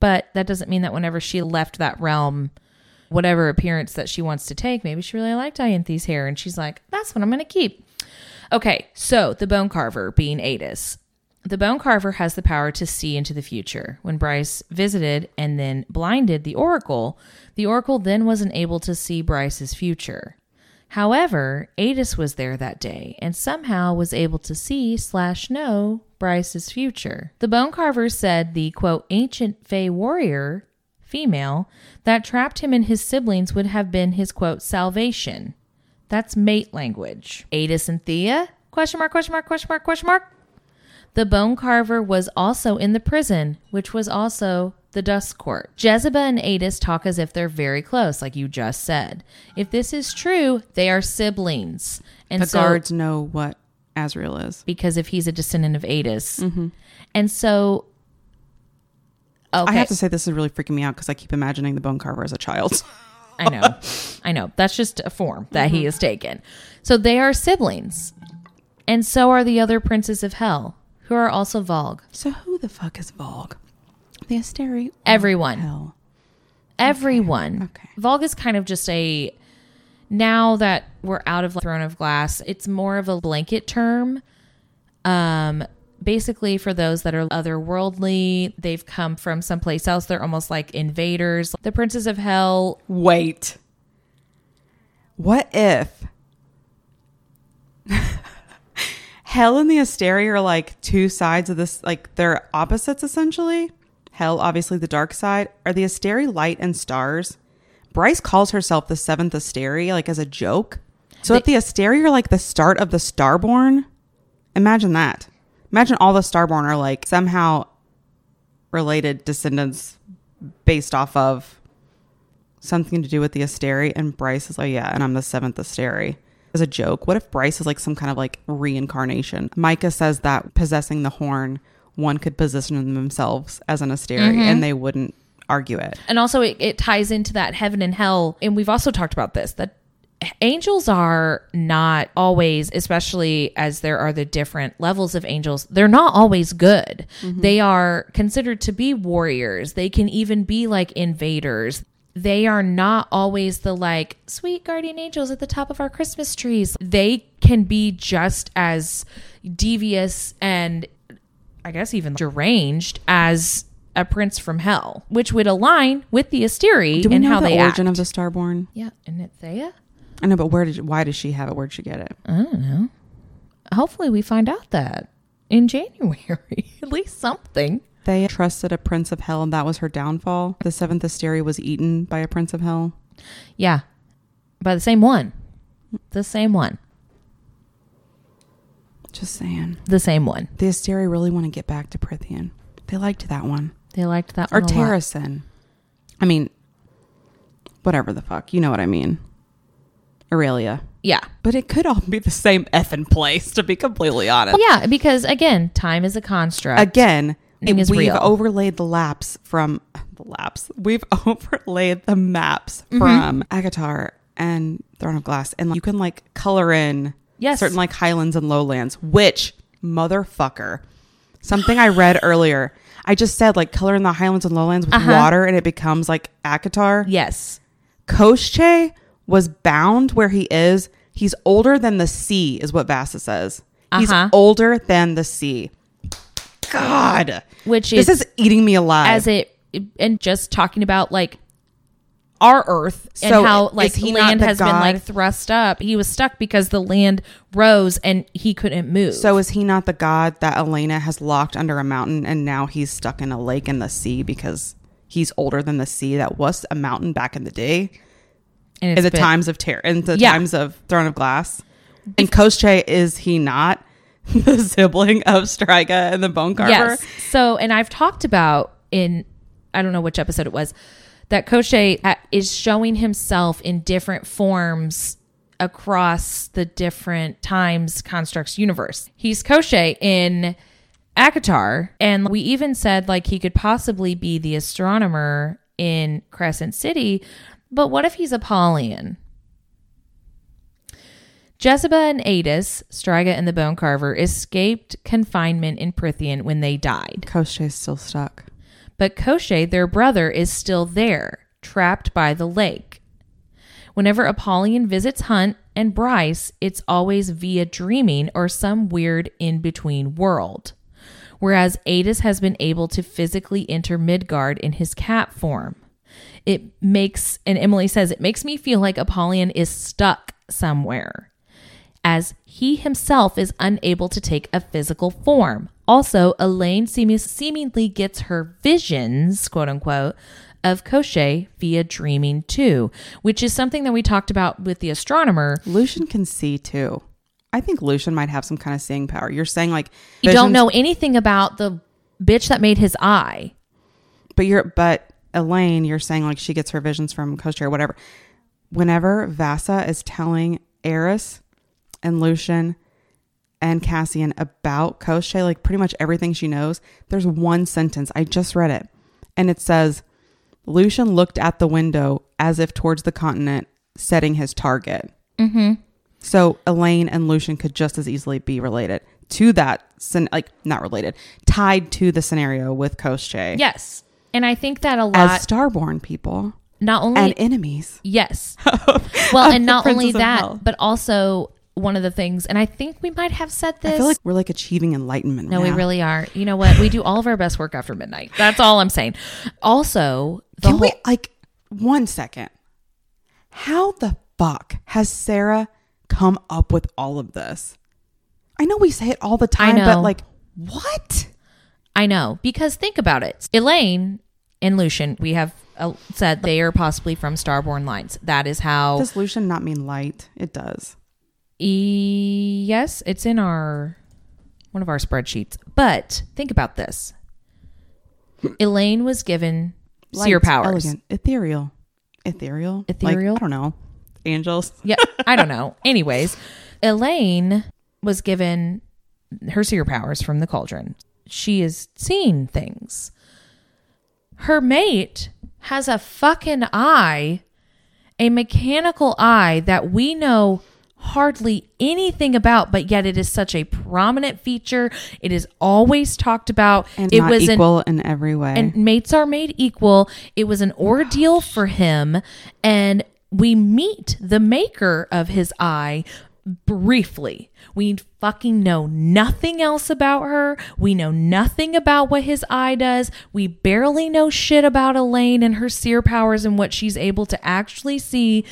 but that doesn't mean that whenever she left that realm, whatever appearance that she wants to take, maybe she really liked Ianthe's hair and she's like, that's what I'm going to keep. Okay, so the bone carver being Aidas. The bone carver has the power to see into the future. When Bryce visited and then blinded the oracle, the oracle then wasn't able to see Bryce's future. However, Aidas was there that day and somehow was able to see slash know Bryce's future. The bone carver said the quote ancient Fae warrior female that trapped him and his siblings would have been his quote salvation. That's mate language. Aidas and Theia? Question mark, question mark, question mark, question mark. The bone carver was also in the prison, which was also the dust court. Jesiba and Aidas talk as if they're very close, like you just said. If this is true, they are siblings. And The so, guards know what Azriel is. because if he's a descendant of Aidas. Mm-hmm. And so Okay. I have to say this is really freaking me out because I keep imagining the bone carver as a child. I know. I know. That's just a form that he has taken. So they are siblings. And so are the other princes of hell, who are also Valg. so who the fuck is Valg? The Asteri? Everyone. Hell. Everyone. Okay. Valg is kind of just a now that we're out of Throne of Glass, it's more of a blanket term. Um basically for those that are otherworldly, they've come from someplace else. They're almost like invaders. The princes of hell Wait. What if Hell and the Asteri are like two sides of this, like they're opposites essentially? Hell, obviously the dark side. Are the Asteri light and stars? Bryce calls herself the seventh Asteri, like as a joke. So if the Asteri are like the start of the Starborn, imagine that. Imagine all the Starborn are like somehow related descendants based off of something to do with the Asteri, and Bryce is like, yeah, and I'm the seventh Asteri. As a joke, what if Bryce is like some kind of like reincarnation? Micah says that possessing the horn, one could position themselves as an Asteri, mm-hmm. and they wouldn't argue it. and also it, it ties into that heaven and hell and we've also talked about this that angels are not always especially as there are the different levels of angels they're not always good mm-hmm. they are considered to be warriors they can even be like invaders they are not always the like sweet guardian angels at the top of our christmas trees they can be just as devious and I guess even deranged as a prince from hell, which would align with the Asteri Do we and know how the they origin act. of the Starborn? yeah, and it Theia? I know, but where did why does she have it? Where'd she get it? I don't know. Hopefully, we find out that in January, at least something. They trusted a prince of hell, and that was her downfall. The seventh Asteri was eaten by a prince of hell. Yeah, by the same one, the same one, Just saying. the same one. The Asteri really want to get back to Prythian. They liked that one. They liked that Or one lot. I mean, whatever the fuck. You know what I mean. Aurelia. Yeah, But it could all be the same effing place, to be completely honest. yeah, because again, time is a construct. Again, Thing is we've real. overlaid the laps from the laps. We've overlaid the maps Mm-hmm. from ACOTAR and Throne of Glass, and you can like color in Yes. certain like highlands and lowlands. Which motherfucker? Something I read earlier. I just said like color in the highlands and lowlands with Uh-huh. water, and it becomes like ACOTAR. yes, Koschei was bound where he is. He's older than the sea, is what Vassa says. He's Uh-huh. older than the sea. God, which this is is eating me alive. as it and just talking about like our earth and So how like he land has been like thrust up. He was stuck because the land rose and he couldn't move. so is he not the god that Elena has locked under a mountain, and now he's stuck in a lake in the sea because he's older than the sea that was a mountain back in the day in the been- times of terror in the Yeah. times of Throne of Glass. And Koschei is he not the sibling of Stryga and the Bone Carver? Yes. So, and I've talked about in, I don't know which episode it was, that Koschei uh, is showing himself in different forms across the different times constructs universe. He's Koschei in ACOTAR, and we even said like he could possibly be the astronomer in Crescent City, but what if he's Apollyon? Jesiba and Aidas, Stryga and the Bone Carver, escaped confinement in Prythian when they died. Koschei's still stuck. But Koschei, their brother, is still there, trapped by the lake. Whenever Apollyon visits Hunt and Bryce, it's always via dreaming or some weird in between world. Whereas Aidas has been able to physically enter Midgard in his cat form. It makes, and Emily says, it makes me feel like Apollyon is stuck somewhere as he himself is unable to take a physical form. Also, Elain seem- seemingly gets her visions, quote unquote, of Koschei via dreaming too, which is something that we talked about with the astronomer. Lucien can see too. I think Lucien might have some kind of seeing power. You're saying like You don't know anything about the bitch that made his eye. but you're but Elain, you're saying like she gets her visions from Koschei or whatever. Whenever Vassa is telling Eris and Lucien and Cassian about Koschei, like pretty much everything she knows, there's one sentence. I just read it. And it says Lucien looked at the window as if towards the continent, setting his target. Mm-hmm. So Elain and Lucien could just as easily be related to that, like not related, tied to the scenario with Koschei Yes. And I think that a lot, as Starborn people not only and enemies. Yes. well, and not only that, but also one of the things, and I think we might have said this. I feel like we're like achieving enlightenment. no, we really are. You know what? We do all of our best work after midnight. That's all I'm saying. Also, the Can whole, we like one second? How the fuck has Sarah come up with all of this? I know we say it all the time, but like, what? I know because think about it. Elain and Lucien, we have uh, said they are possibly from Starborn lines. That is how. Does Lucien not mean light? It does. E- yes, it's in our one of our spreadsheets. But think about this. Elain was given seer powers. elegant, ethereal, ethereal, Like, Ethereal? I don't know. Angels. Yeah, I don't know. Anyways, Elain was given her seer powers from the cauldron. She is seeing things. Her mate has a fucking eye, a mechanical eye that we know hardly anything about, but yet it is such a prominent feature. It is always talked about. And it was an equal in every way. and mates are made equal. It was an ordeal for him. And we meet the maker of his eye briefly. We fucking know nothing else about her. We know nothing about what his eye does. We barely know shit about Elain and her seer powers and what she's able to actually see.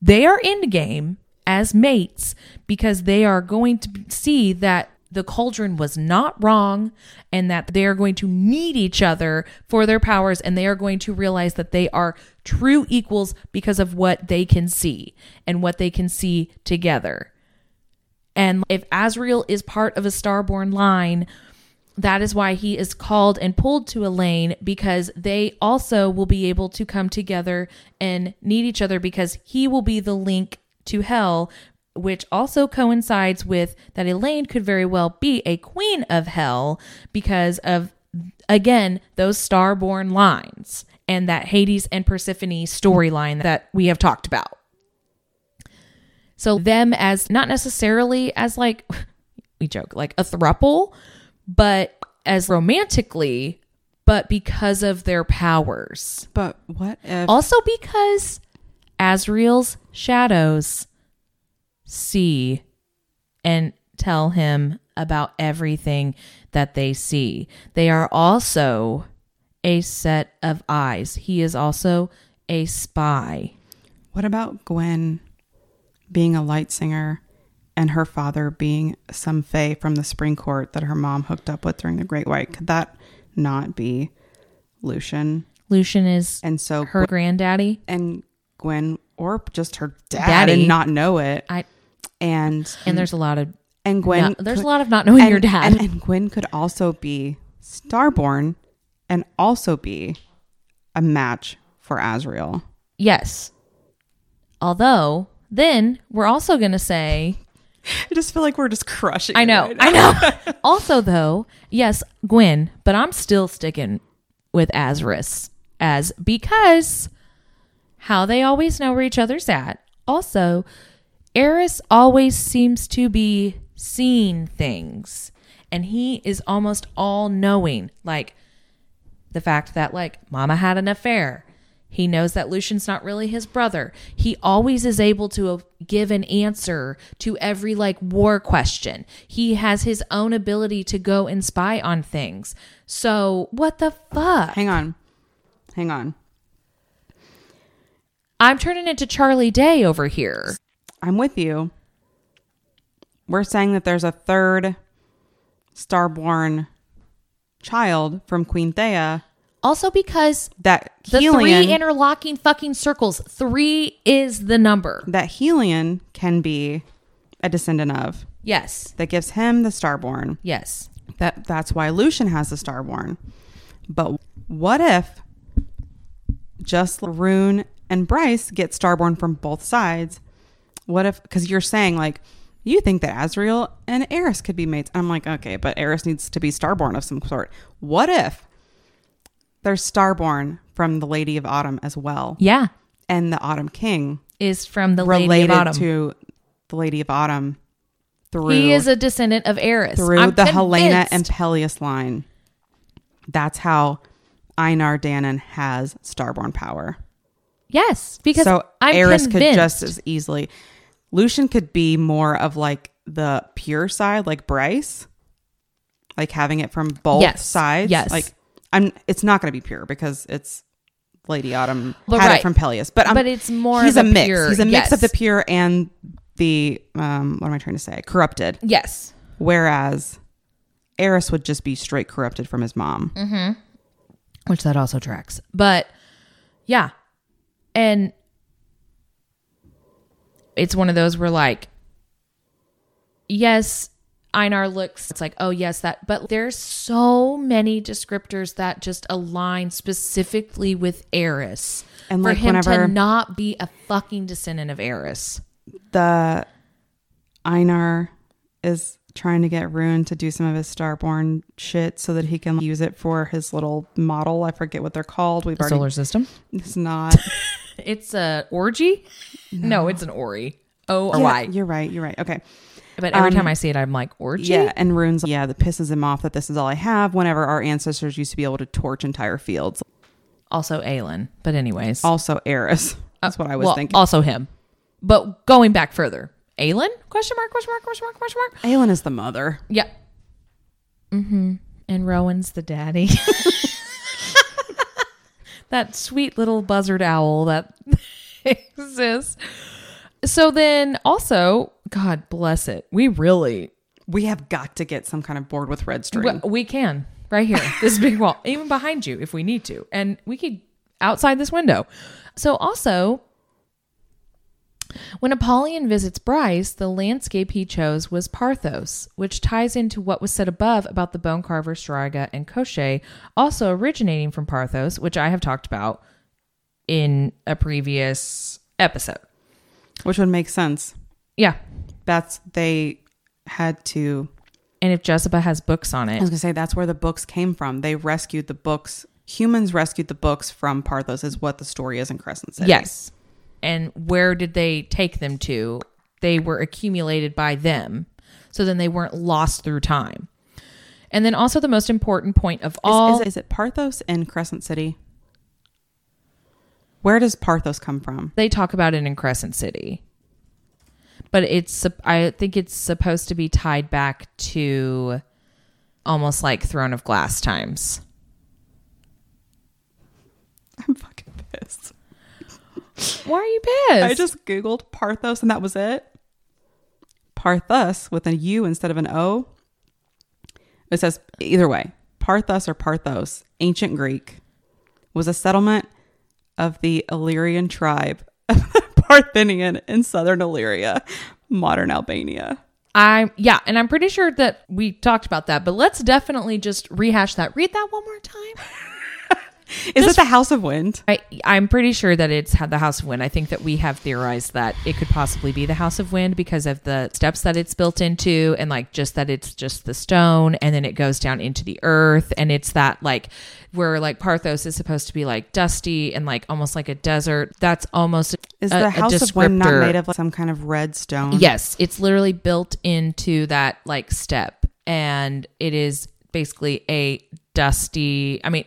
They are in the game as mates because they are going to see that the cauldron was not wrong and that they are going to need each other for their powers and they are going to realize that they are true equals because of what they can see and what they can see together. And if Azriel is part of a starborn line, that is why he is called and pulled to Elain because they also will be able to come together and need each other because he will be the link to hell, which also coincides with that Elain could very well be a queen of hell because of, again, those starborn lines and that Hades and Persephone storyline that we have talked about. So them as not necessarily as like we joke like a thruple, but as romantically, but because of their powers. but what if Also because Azriel's shadows see and tell him about everything that they see. They are also a set of eyes. He is also a spy. What about Gwyn being a light singer and her father being some fae from the spring court that her mom hooked up with during the Great White? Could that not be Lucien, Lucien is and so her granddaddy. and Gwyn, or just her dad, Daddy. and not know it. I And and there's a lot of and Gwyn, no- there's could- a lot of not knowing and, your dad. and, and Gwyn could also be Starborn, and also be a match for Azriel. yes. Although then we're also going to say I just feel like we're just crushing. I know. right I know. also, though, yes, Gwyn, but I'm still sticking with Azris as because how they always know where each other's at. Also, Eris always seems to be seeing things, and he is almost all knowing. Like the fact that, like, Mama had an affair. He knows that Lucien's not really his brother. He always is able to give an answer to every like war question. He has his own ability to go and spy on things. So, what the fuck? Hang on. Hang on. I'm turning into Charlie Day over here. I'm with you. We're saying that there's a third starborn child from Queen Theia Also, because that the Helion, three interlocking fucking circles, three is the number. that Helion can be a descendant of. Yes. That gives him the starborn. Yes. That that's why Lucien has the starborn. But what if just Ruhn and Bryce get starborn from both sides? What if because you're saying like you think that Azriel and Eris could be mates? I'm like, okay, but Eris needs to be starborn of some sort. What if there's starborn from the Lady of Autumn as well, Yeah. and the Autumn King Is from the Lady of Autumn. to the Lady of Autumn through he is a descendant of Eris. through I'm the Helena and Pelias line. That's how Einar Danaan has starborn power. Yes, because so I'm Eris convinced. could just as easily. Lucien could be more of like the pure side, like Bryce, like having it from both Yes. sides. Yes. like I'm. It's not going to be pure because it's Lady Autumn But had right. it from Pelias, but I'm, but it's more. he's of a the mix. Pure, he's a mix yes. of the pure and the um. What am I trying to say? Corrupted. Yes, Whereas Eris would just be straight corrupted from his mom. Mm. Hmm. Which that also tracks. But yeah, and it's one of those where like, yes, Einar looks. It's like, oh yes, that. But there's so many descriptors that just align specifically with Eris. And, for like, him whenever- to not be a fucking descendant of Eris. The Einar is trying to get Ruhn to do some of his Starborn shit so that he can use it for his little model. I forget what they're called. We've already. Solar system. It's not. It's a orgy. No, it's an ori. O or Yeah, You're right. You're right. Okay. But every Um, time I see it, I'm like orgy. Yeah, and Ruhn's yeah, that pisses him off that this is all I have. Whenever our ancestors used to be able to torch entire fields. Also Aelin. But anyways, Also, Eris. That's what I was well, thinking. Also him. But going back further, Aelin? Question mark? Question mark? Question mark? Question mark? Aelin is the mother. Yeah. Mm-hmm. And Rowan's the daddy. that sweet little buzzard owl that exists. So then also, God bless it. We really We have got to get some kind of board with red string. we, we can right here. This big wall, even behind you if we need to. And we could outside this window. So also when Apollyon visits Bryce, the landscape he chose was Parthos, which ties into what was said above about the bone carver Stryga and Koschei, also originating from Parthos, which I have talked about in a previous episode. which would make sense. Yeah. That's they had to. And if Jesiba has books on it, I was gonna say that's where the books came from. They rescued the books. Humans rescued the books from Parthos, is what the story is in Crescent City. yes. And where did they take them to? They were accumulated by them. So then they weren't lost through time. And then also the most important point of Is, all is, is it Parthos in Crescent City? Where does Parthos come from? they talk about it in Crescent City. But it's I think it's supposed to be tied back to almost like Throne of Glass times. I'm fucking pissed. Why are you pissed? I just googled Parthos and that was it. Parthos with a U instead of an O. It says either way, Parthos or Parthos, ancient Greek. was a settlement of the Illyrian tribe of the Parthenian in southern Illyria, modern Albania. I'm yeah, and I'm pretty sure that we talked about that, but let's definitely just rehash that. Read that one more time. Is it the House of Wind? I, I'm pretty sure that it's had the House of Wind. I think that we have theorized that it could possibly be the House of Wind because of the steps that it's built into, and like just that it's just the stone, and then it goes down into the earth, and it's that like where like Parthos is supposed to be like dusty and like almost like a desert. That's almost Is a- the House of Wind not made of like, some kind of red stone? Yes, it's literally built into that like step and it is basically a dusty I mean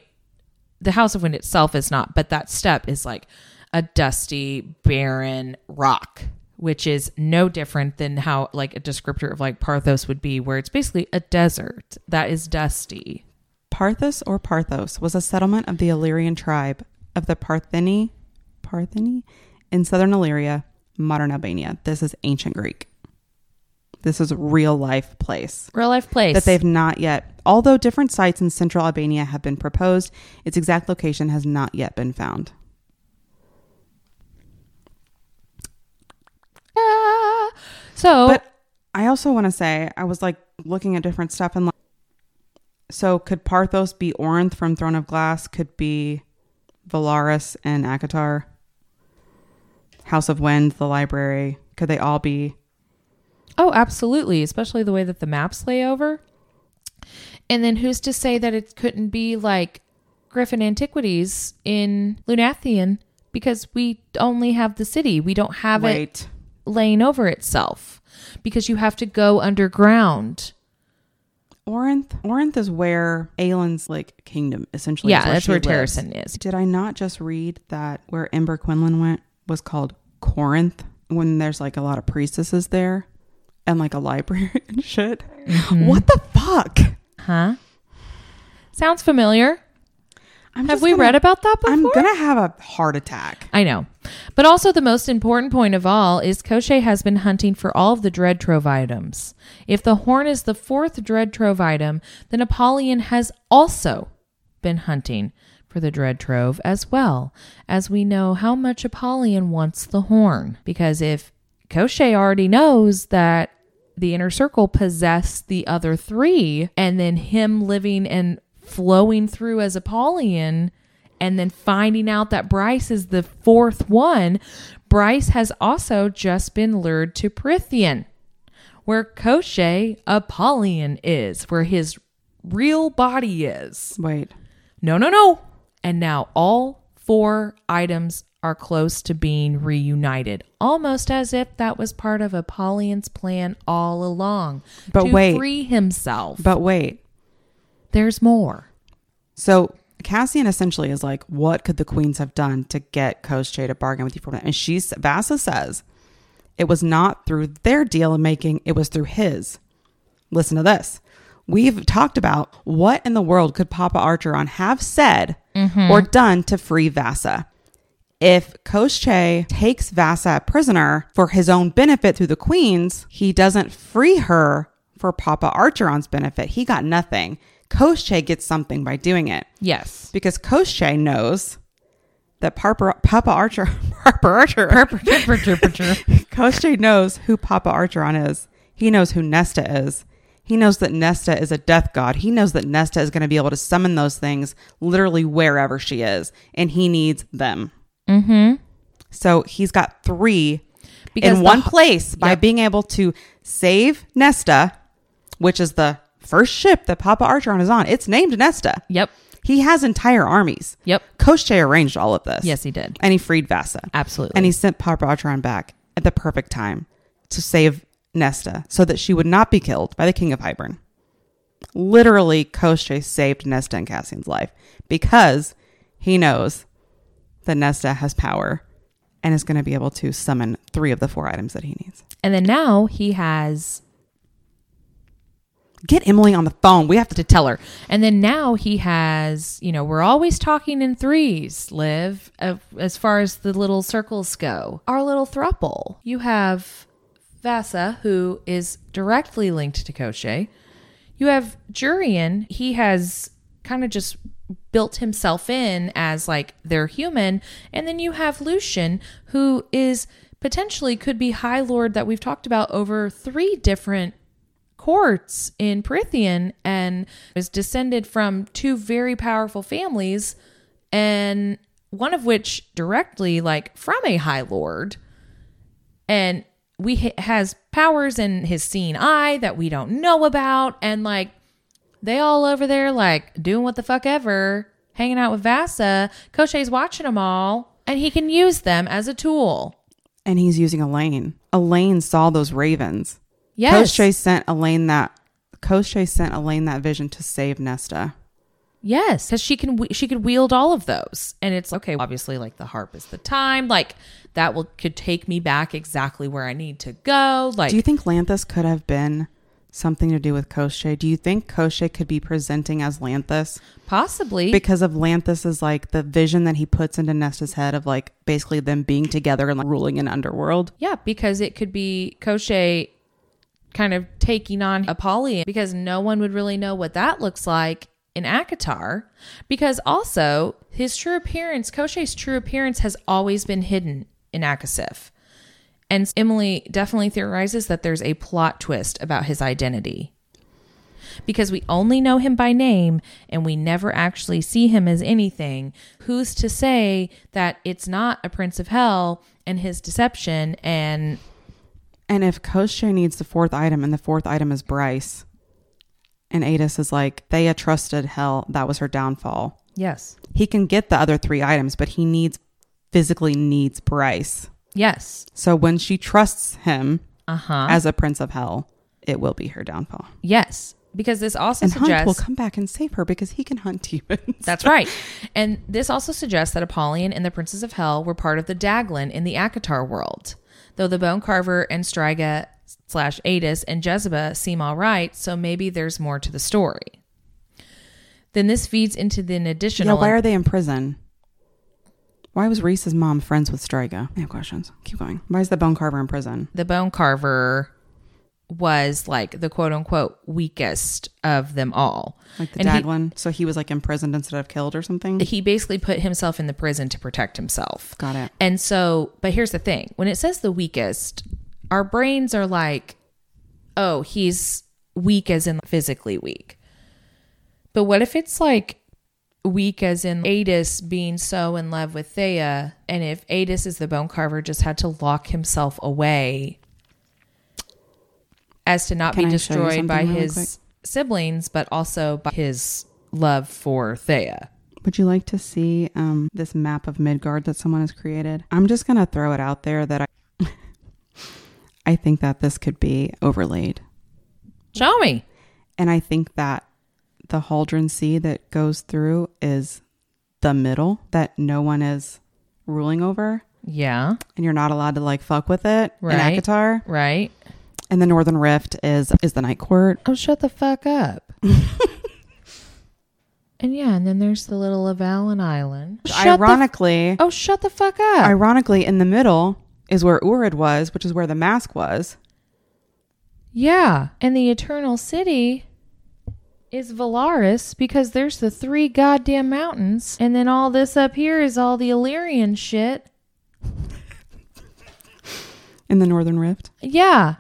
the House of Wind itself is not, but that step is like a dusty, barren rock, which is no different than how like a descriptor of like Parthos would be, where it's basically a desert that is dusty. Parthos or Parthos was a settlement of the Illyrian tribe of the Partheni, Partheni in southern Illyria, modern Albania. This is ancient Greek. This is real life place Real life place. that they've not yet, although different sites in central Albania have been proposed, its exact location has not yet been found. Ah. So But I also want to say, I was like looking at different stuff and like, so could Parthos be Orynth from Throne of Glass? Could be Velaris and ACOTAR? House of Wind, the library. Could they all be? Oh, absolutely, especially the way that the maps lay over. And then who's to say that it couldn't be like Griffin Antiquities in Lunathion because we only have the city. We don't have it laying over itself because you have to go underground. Orynth? Orynth is where Aelin's like kingdom essentially. yeah, is where that's where lives. Terrasen is. Did I not just read that where Ember Quinlan went was called Corinth when there's like a lot of priestesses there and like a library and shit? Mm-hmm. What the fuck? Huh? Sounds familiar. I'm Have we gonna- read about that before? I'm gonna have a heart attack. I know. But also, the most important point of all is Koschei has been hunting for all of the Dread Trove items. If the horn is the fourth Dread Trove item, then Apollyon has also been hunting for the Dread Trove as well, as we know how much Apollyon wants the horn. Because if Koschei already knows that the inner circle possess the other three, and then him living and flowing through as Apollyon, and then finding out that Bryce is the fourth one, Bryce has also just been lured to Prythian, where Koschei Apollyon is, where his real body is. Wait. No, no, no. And now all four items are close to being reunited, almost as if that was part of Apollyon's plan all along. But to wait. free himself. But wait. There's more. So Cassian essentially is like, what could the queens have done to get Koschei to bargain with you for that? And she's Vassa says it was not through their deal making, it was through his. Listen to this. We've talked about what in the world could Papa Archeron have said mm-hmm. or done to free Vassa. If Koschei takes Vassa prisoner for his own benefit through the queens, he doesn't free her for Papa Archeron's benefit. He got nothing. Koschei gets something by doing it Yes. because Koschei knows that Papa, Papa Archer, Papa Archer, Koschei knows who Papa Archeron is. He knows who Nesta is. He knows that Nesta is a death god. He knows that Nesta is going to be able to summon those things literally wherever she is, and he needs them. Mm-hmm. So he's got three Because in one ho- place by Yep. being able to save Nesta, which is the first ship that Papa Archeron is on. It's named Nesta. Yep. He has entire armies. Yep. Koschei arranged all of this. Yes, he did. And he freed Vassa. Absolutely. And he sent Papa Archeron back at the perfect time to save Nesta so that she would not be killed by the King of Hybern. Literally, Koschei saved Nesta and Cassian's life because he knows that Nesta has power and is going to be able to summon three of the four items that he needs. and then now he has Get Emily on the phone. We have to. tell her. And then now he has, you know, we're always talking in threes, Liv, as far as the little circles go. Our little thruple. You have Vassa, who is directly linked to Koschei. You have Jurian. He has kind of just built himself in as like they're human. And then you have Lucien, who is potentially could be High Lord that we've talked about over three different courts in Prythian and is descended from two very powerful families and one of which directly like from a high lord and we ha- has powers in his seeing eye that we don't know about and like they all over there like doing what the fuck ever hanging out with Vassa Koschei's watching them all and he can use them as a tool And he's using Elain. Elain saw those ravens. yes Koschei sent Elain that Koschei sent Elain that vision to save Nesta. Yes, because she can she could wield all of those, and it's okay. Obviously, like the harp is the time, like that will could take me back exactly where I need to go. Like, Do you think Lanthus could have been something to do with Koschei? Do you think Koschei could be presenting as Lanthus possibly because of Lanthus is like the vision that he puts into Nesta's head of like basically them being together and like ruling an underworld? yeah, because it could be Koschei kind of taking on Apollyon because no one would really know what that looks like in ACOTAR. Because also his true appearance, Koschei's true appearance, has always been hidden in ACOSF. And Emily definitely theorizes that there's a plot twist about his identity. Because we only know him by name and we never actually see him as anything. Who's to say that it's not a prince of hell and his deception and And if Koschei needs the fourth item and the fourth item is Bryce, and Aidas is like, Theia trusted hell, that was her downfall. yes. He can get the other three items, but he needs physically needs Bryce. Yes. So when she trusts him Uh-huh. as a prince of hell, it will be her downfall. yes. Because this also And Hunt suggests will come back and save her because he can hunt demons. That's right. And this also suggests that Apollyon and the Princes of Hell were part of the Daglan in the ACOTAR world. Though the Bone Carver and Stryga slash Aidas and Jesiba seem all right, so maybe there's more to the story. Then this feeds into the yeah, additional. why are they in prison? Why was Rhys's mom friends with Stryga? I have questions. Keep going. Why is the bone carver in prison? the Bone Carver was like the quote unquote weakest of them all. Like the And he- Daglan? so he was like imprisoned instead of killed or something? He basically put himself in the prison to protect himself. Got it. And so, but here's the thing when it says the weakest, our brains are like, oh, he's weak as in physically weak. But what if it's like weak as in Aidas being so in love with Theia? And if Aidas is the bone carver, just had to lock himself away as to not Can be I destroyed by his quick? siblings, but also by his love for Theia. Would you like to see um, this map of Midgard that someone has created? I'm just going to throw it out there that I, I think that this could be overlaid. Show me. And I think that the Haldron Sea that goes through is the middle that no one is ruling over. Yeah. And you're not allowed to like fuck with it Right. in ACOTAR. Right. And the Northern Rift is is the Night Court. Oh, shut the fuck up. and yeah, and then there's the little Avallen Island. Shut the f- ironically, oh, shut the fuck up. ironically, in the middle is where Urid was, which is where the mask was. yeah. And the Eternal City is Velaris because there's the three goddamn mountains. And then all this up here is all the Illyrian shit. In the Northern Rift. Yeah.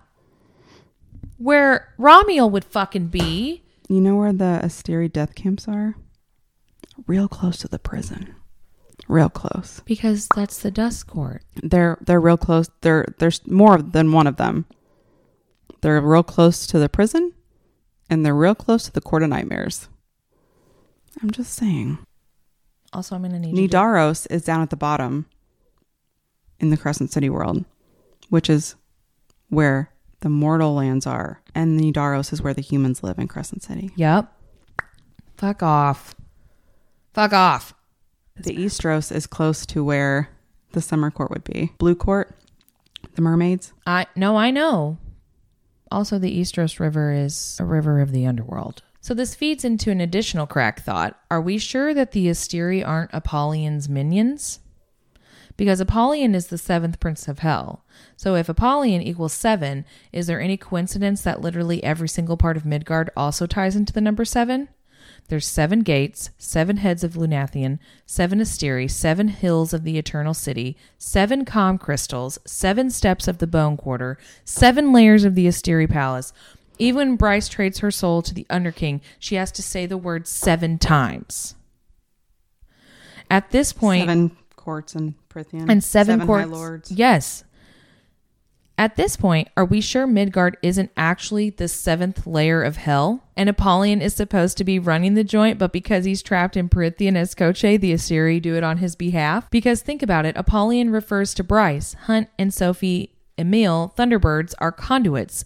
Where Ramiel would fucking be. You know where the Asteri death camps are? Real close to the prison. Real close. Because that's the Dust Court. They're they're real close. There there's more than one of them. They're real close to the prison, and they're real close to the Court of Nightmares. I'm just saying. Also, I'm going to need you to- Nidaros is down at the bottom in the Crescent City world, which is where the mortal lands are, and Nidaros is where the humans live in Crescent City. Yep. Fuck off. Fuck off. The Istros is close to where the summer court would be. Blue Court, the mermaids. I no, I know. Also, the Istros River is a river of the underworld. So this feeds into an additional crack thought. Are we sure that the Asteri aren't Apollyon's minions? Because Apollyon is the seventh prince of hell. So if Apollyon equals seven, is there any coincidence that literally every single part of Midgard also ties into the number seven? There's seven gates, seven heads of Lunathion, seven Asteri, seven hills of the Eternal City, seven calm crystals, seven steps of the Bone Quarter, seven layers of the Asteri Palace. Even when Bryce trades her soul to the Underking, she has to say the word seven times. At this point, Seven courts in Prythian. and seven, high courts. lords. Yes. At this point, are we sure Midgard isn't actually the seventh layer of hell? And Apollyon is supposed to be running the joint, but because he's trapped in Prythian as the Asteri do it on his behalf? Because think about it, Apollyon refers to Bryce, Hunt, and Sofie Emile, Thunderbirds, are conduits,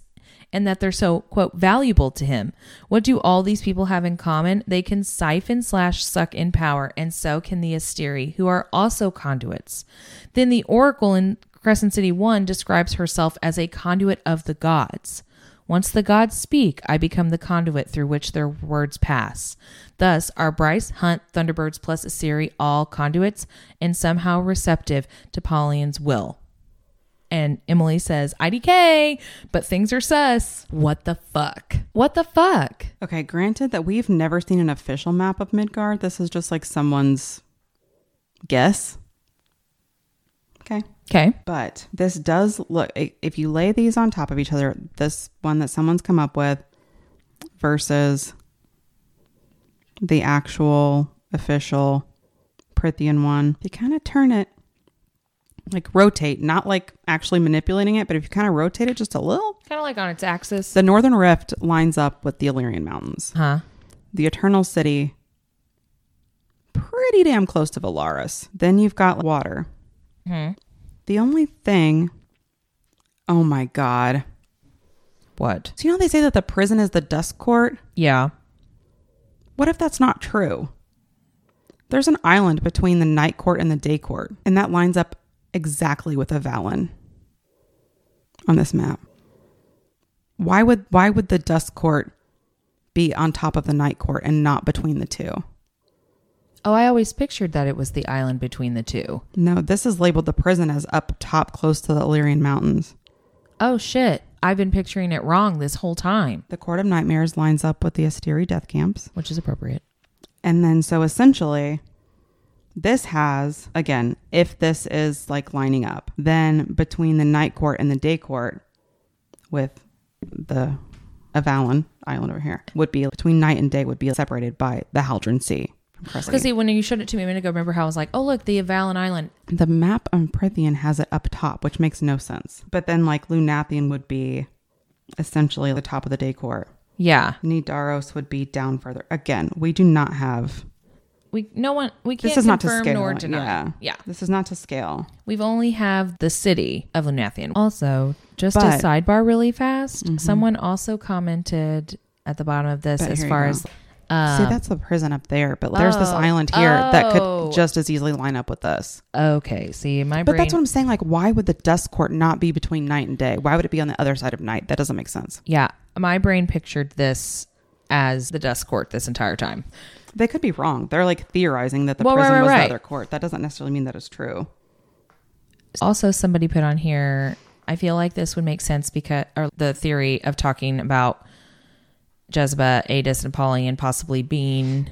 and that they're so, quote, valuable to him. What do all these people have in common? They can siphon slash suck in power, and so can the Asteri, who are also conduits. Then the Oracle in Crescent City 1 describes herself as a conduit of the gods. Once the gods speak, I become the conduit through which their words pass. Thus, are Bryce, Hunt, Thunderbirds plus Asteri all conduits and somehow receptive to Polyon's will? And Emily says, IDK, but things are sus. What the fuck? What the fuck? Okay, granted that we've never seen an official map of Midgard. This is just like someone's guess. Okay. Okay. But this does look, if you lay these on top of each other, this one that someone's come up with versus the actual official Prythian one, you kind of turn it like rotate, not like actually manipulating it, but if you kind of rotate it just a little, Kind of like on its axis. the Northern Rift lines up with the Illyrian Mountains. Huh? The Eternal City, pretty damn close to Velaris. Then you've got water. Hmm. The only thing, oh my god. What? So you know they say that the prison is the dusk court? Yeah. What if that's not true? There's an island between the night court and the day court, and that lines up exactly with Avallen on this map. Why would why would the dusk court be on top of the night court and not between the two? Oh, I always pictured that it was the island between the two. No, this is labeled the prison as up top close to the Illyrian Mountains. Oh shit. I've been picturing it wrong this whole time, The Court of Nightmares lines up with the Asteri death camps. which is appropriate. And then, so essentially, this has, again, if this is like lining up, then between the night court and the day court with the Avallen Island over here would be between night and day would be separated by the Haldren Sea. Because see, when you showed it to me a minute ago, remember how I was like, "Oh, look, the Avallen Island." The map on Prythian has it up top, which makes no sense. But then, like, Lunathion would be essentially the top of the day court. Yeah, Nidaros would be down further. Again, we do not have. we no one we can't This is not to confirm scale. nor deny. Yeah. yeah, This is not to scale. we've only have the city of Lunathion. Also, just a sidebar, really fast. Mhm. Someone also commented at the bottom of this But as far as um, See, that's the prison up there, but there's this oh, island here that oh. could just as easily line up with this. okay. See, my brain But brain. that's what I'm saying. Like, why would the dusk court not be between night and day? Why would it be on the other side of night? That doesn't make sense. yeah, my brain pictured this as the dusk court this entire time. They could be wrong. They're like theorizing that the Well, right, prison right, was right. the other court. That doesn't necessarily mean that it's true. Also, somebody put on here, I feel like this would make sense because, or the theory of talking about Jesiba, Aidas, and Apollyon possibly being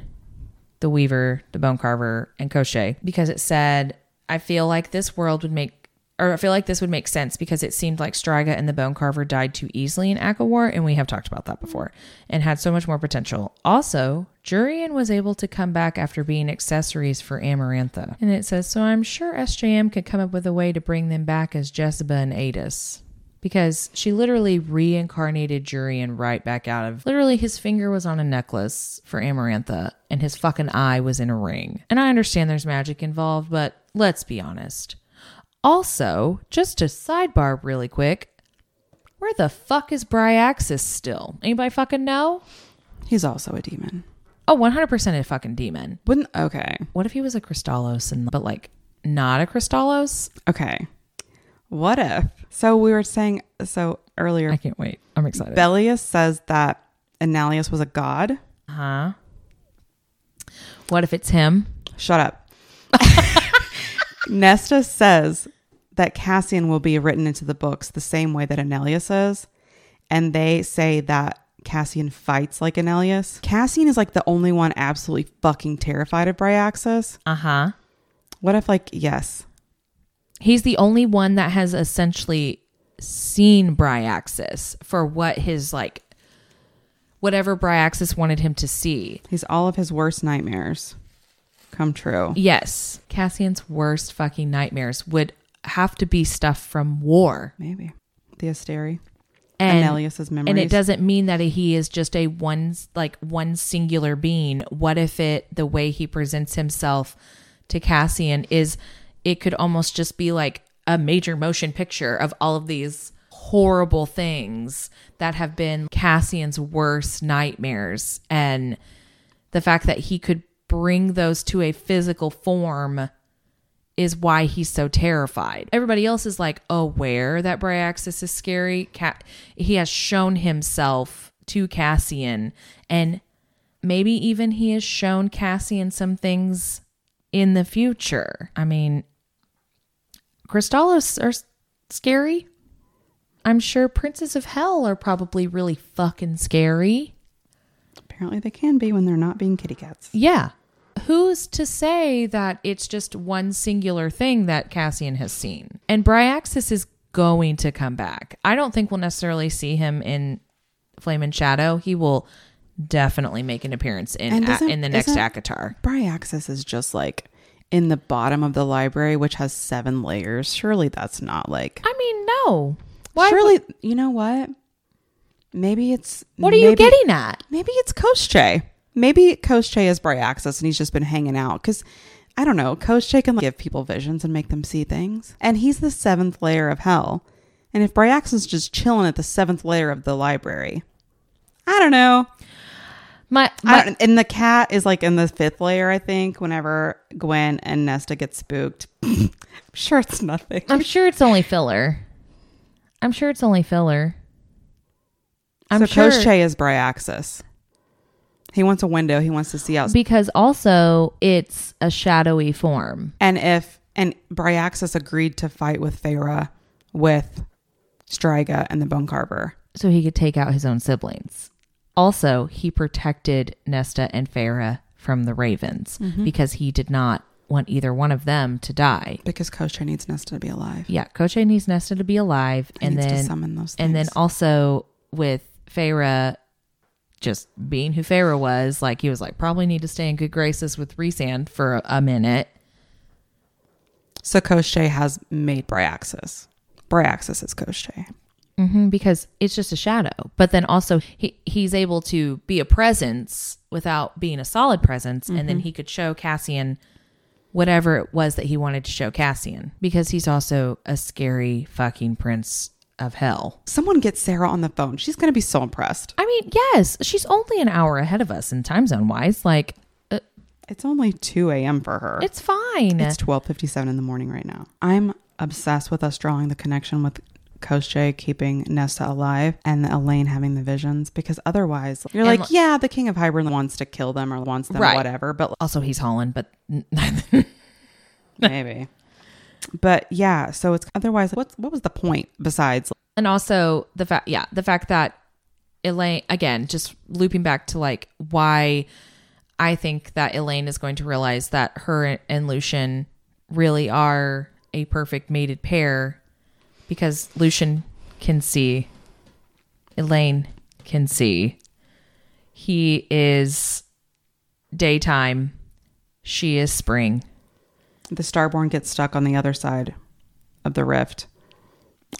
the Weaver, the Bone Carver, and Koschei, because it said, I feel like this world would make, or I feel like this would make sense because it seemed like Stryga and the Bone Carver died too easily in ACOWAR, and we have talked about that before, and had so much more potential. Also, Jurian was able to come back after being accessories for Amarantha. And it says, so I'm sure SJM could come up with a way to bring them back as Jesiba and Aidas. Because she literally reincarnated Jurian right back out of literally his finger was on a necklace for Amarantha and his fucking eye was in a ring. And I understand there's magic involved, but let's be honest. Also, just to sidebar really quick, where the fuck is Bryaxis still? Anybody fucking know? He's also a demon. Oh, 100% a fucking demon. Wouldn't okay. What if he was a Kristallos and but like not a Kristallos? Okay. What if? So we were saying so earlier. I can't wait. I'm excited. Bellius says that Enalius was a god. huh? What if it's him? Shut up. Nesta says that Cassian will be written into the books the same way that Enalius is. And they say that Cassian fights like an Elias. Cassian is like the only one absolutely fucking terrified of Bryaxis. Uh huh. What if, like, yes, He's the only one that has essentially seen Bryaxis for what his like whatever Bryaxis wanted him to see. he's all of his worst nightmares come true. Yes, Cassian's worst fucking nightmares would have to be stuff from war. Maybe the Asteri And Elias's memories. and it doesn't mean that he is just a one like one singular being. What if it the way he presents himself to Cassian is it could almost just be like a major motion picture of all of these horrible things that have been Cassian's worst nightmares and the fact that he could bring those to a physical form is why he's so terrified. Everybody else is like aware that Bryaxis is scary. Ca- he has shown himself to Cassian, and maybe even he has shown Cassian some things in the future. I mean, Kristallos are scary. I'm sure Princes of Hell are probably really fucking scary. Apparently, they can be when they're not being kitty cats. Yeah. Who's to say that it's just one singular thing that Cassian has seen? And Bryaxis is going to come back. I don't think we'll necessarily see him in Flame and Shadow. He will definitely make an appearance in a, in the next ACOTAR. Bryaxis is just like in the bottom of the library, which has seven layers. Surely that's not like. I mean, no. Why? Surely, you know what? Maybe it's. what are you getting at? Maybe it's Koschei. Maybe Koschei is Bryaxis and he's just been hanging out because I don't know. Koschei can like, give people visions and make them see things, and he's the seventh layer of hell. And if Bryaxis is just chilling at the seventh layer of the library, I don't know. My, I my and the cat is like in the fifth layer, I think. Whenever Gwyn and Nesta get spooked, I'm sure it's nothing. I'm sure it's only filler. I'm sure it's only filler. I'm so sure Koschei is Bryaxis. He wants a window. He wants to see out. because also it's a shadowy form. And if and Bryaxis agreed to fight with Feyre with Stryga and the Bone Carver. so he could take out his own siblings. Also, he protected Nesta and Feyre from the ravens Mm-hmm. because he did not want either one of them to die. Because Koschei needs Nesta to be alive. Yeah, Koschei needs Nesta to be alive, He and then summon those things. and then also with Feyre just being who Feyre was, like he was like probably need to stay in good graces with Rhysand for a, a minute. so Koschei has made Bryaxis. Bryaxis is Koschei. Hmm because it's just a shadow. But then also he he's able to be a presence without being a solid presence, and then he could show Cassian whatever it was that he wanted to show Cassian because he's also a scary fucking prince of hell. Someone get Sarah on the phone. She's going to be so impressed. I mean, yes, she's only an hour ahead of us in time zone wise. Like, uh, It's only 2 a.m. for her. it's fine. It's 12:57 in the morning right now. I'm obsessed with us drawing the connection with Koschei keeping Nesta alive and Elain having the visions because otherwise you're And like, l- yeah, the King of Hybern wants to kill them or wants them Right. whatever, but also, he's Holland, but maybe. But yeah, so it's otherwise what's what was the point besides and also the fact yeah the fact that elain again just looping back to like why i think that elain is going to realize that her and lucien really are a perfect mated pair because lucien can see elain can see he is daytime she is spring the Starborn gets stuck on the other side of the rift?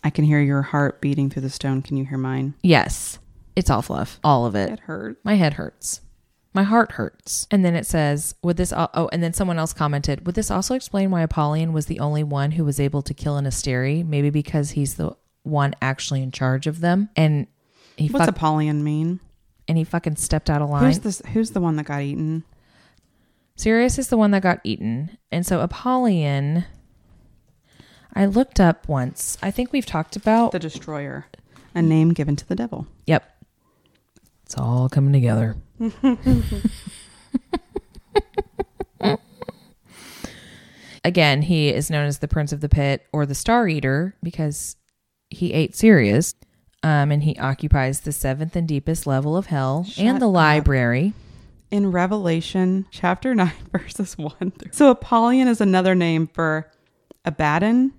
I can hear your heart beating through the stone. Can you hear mine? yes it's all fluff all of it It hurt. My head hurts. My heart hurts. And then it says, would this, al- oh, and then someone else commented, would this also explain why Apollyon was the only one who was able to kill an Asteri? Maybe because he's the one actually in charge of them. And he, What's fuck, Apollyon mean? and he fucking stepped out of line. Who's this who's the one that got eaten? Sirius is the one that got eaten. And so Apollyon, I looked up once. I think we've talked about. The destroyer. A name given to the devil. Yep. It's all coming together. Again, he is known as the Prince of the Pit or the Star Eater because he ate Sirius. Um, and he occupies the seventh and deepest level of hell and the up. library. In Revelation chapter 9, verses 1 through. So Apollyon is another name for Abaddon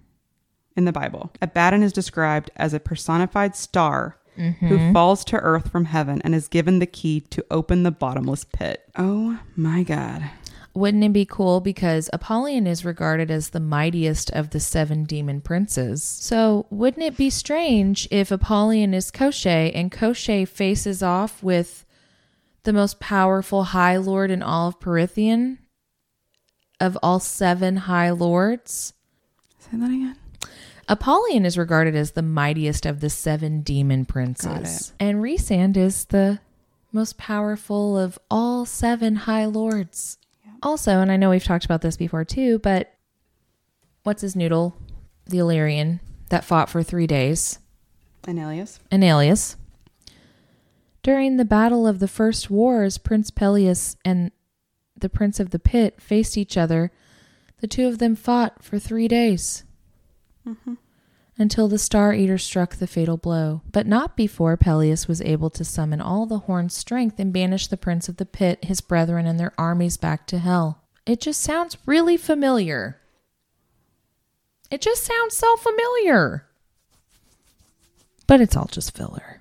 in the Bible. Abaddon is described as a personified star who mm-hmm. falls to earth from heaven and is given the key to open the bottomless pit. Oh my God. Wouldn't it be cool? Because Apollyon is regarded as the mightiest of the seven demon princes. So, wouldn't it be strange if Apollyon is Koschei and Koschei faces off with the most powerful High Lord in all of Prythian of all seven High Lords? Say that again. Apollyon is regarded as the mightiest of the seven demon princes. And Rhysand is the most powerful of all seven high lords. Also, and I know we've talked about this before too, but what's his noodle? The Illyrian that fought for three days. Enalius. Enalius. During the battle of the first wars, Prince Pelias and the Prince of the Pit faced each other. The two of them fought for three days until the Star Eater struck the fatal blow, but not before Pelias was able to summon all the horn's strength and banish the Prince of the Pit, his brethren, and their armies back to hell. It just sounds really familiar. It just sounds so familiar. But it's all just filler.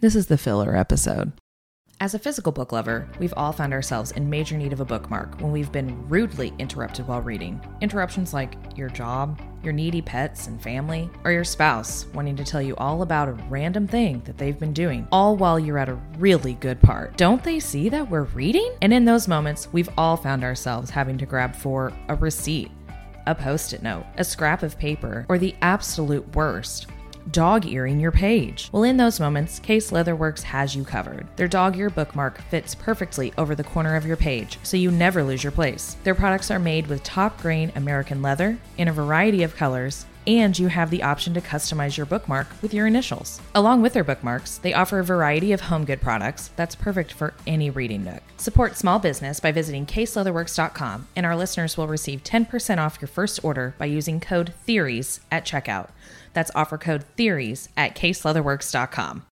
This is the filler episode. As a physical book lover, we've all found ourselves in major need of a bookmark when we've been rudely interrupted while reading. Interruptions like your job, your needy pets and family, or your spouse wanting to tell you all about a random thing that they've been doing, all while you're at a really good part. Don't they see that we're reading? And in those moments, we've all found ourselves having to grab for a receipt, a post it note, a scrap of paper, or the absolute worst, dog earing your page. Well, in those moments, Case Leatherworks has you covered. Their dog ear bookmark fits perfectly over the corner of your page, so you never lose your place. Their products are made with top grain American leather in a variety of colors. And you have the option to customize your bookmark with your initials. Along with their bookmarks, they offer a variety of home good products that's perfect for any reading nook. Support small business by visiting caseleatherworks.com, and our listeners will receive 10% off your first order by using code THEORIES at checkout. That's offer code THEORIES at caseleatherworks.com.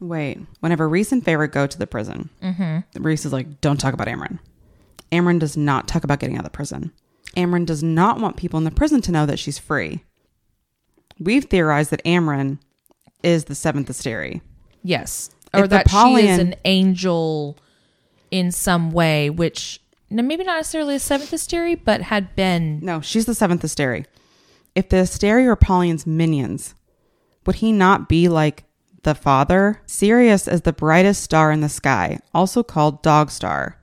Wait, whenever Rhys and Feyre go to the prison, mm-hmm. Rhys is like, don't talk about Amren. Amren does not talk about getting out of the prison. Amren does not want people in the prison to know that she's free. We've theorized that Amren is the seventh Asteri. Yes. Or If that she is an angel in some way, which maybe not necessarily a seventh Asteri, but had been. No, she's the seventh Asteri. If the Asteri are Apollion's minions, would he not be like the father? Sirius is the brightest star in the sky, also called Dog Star.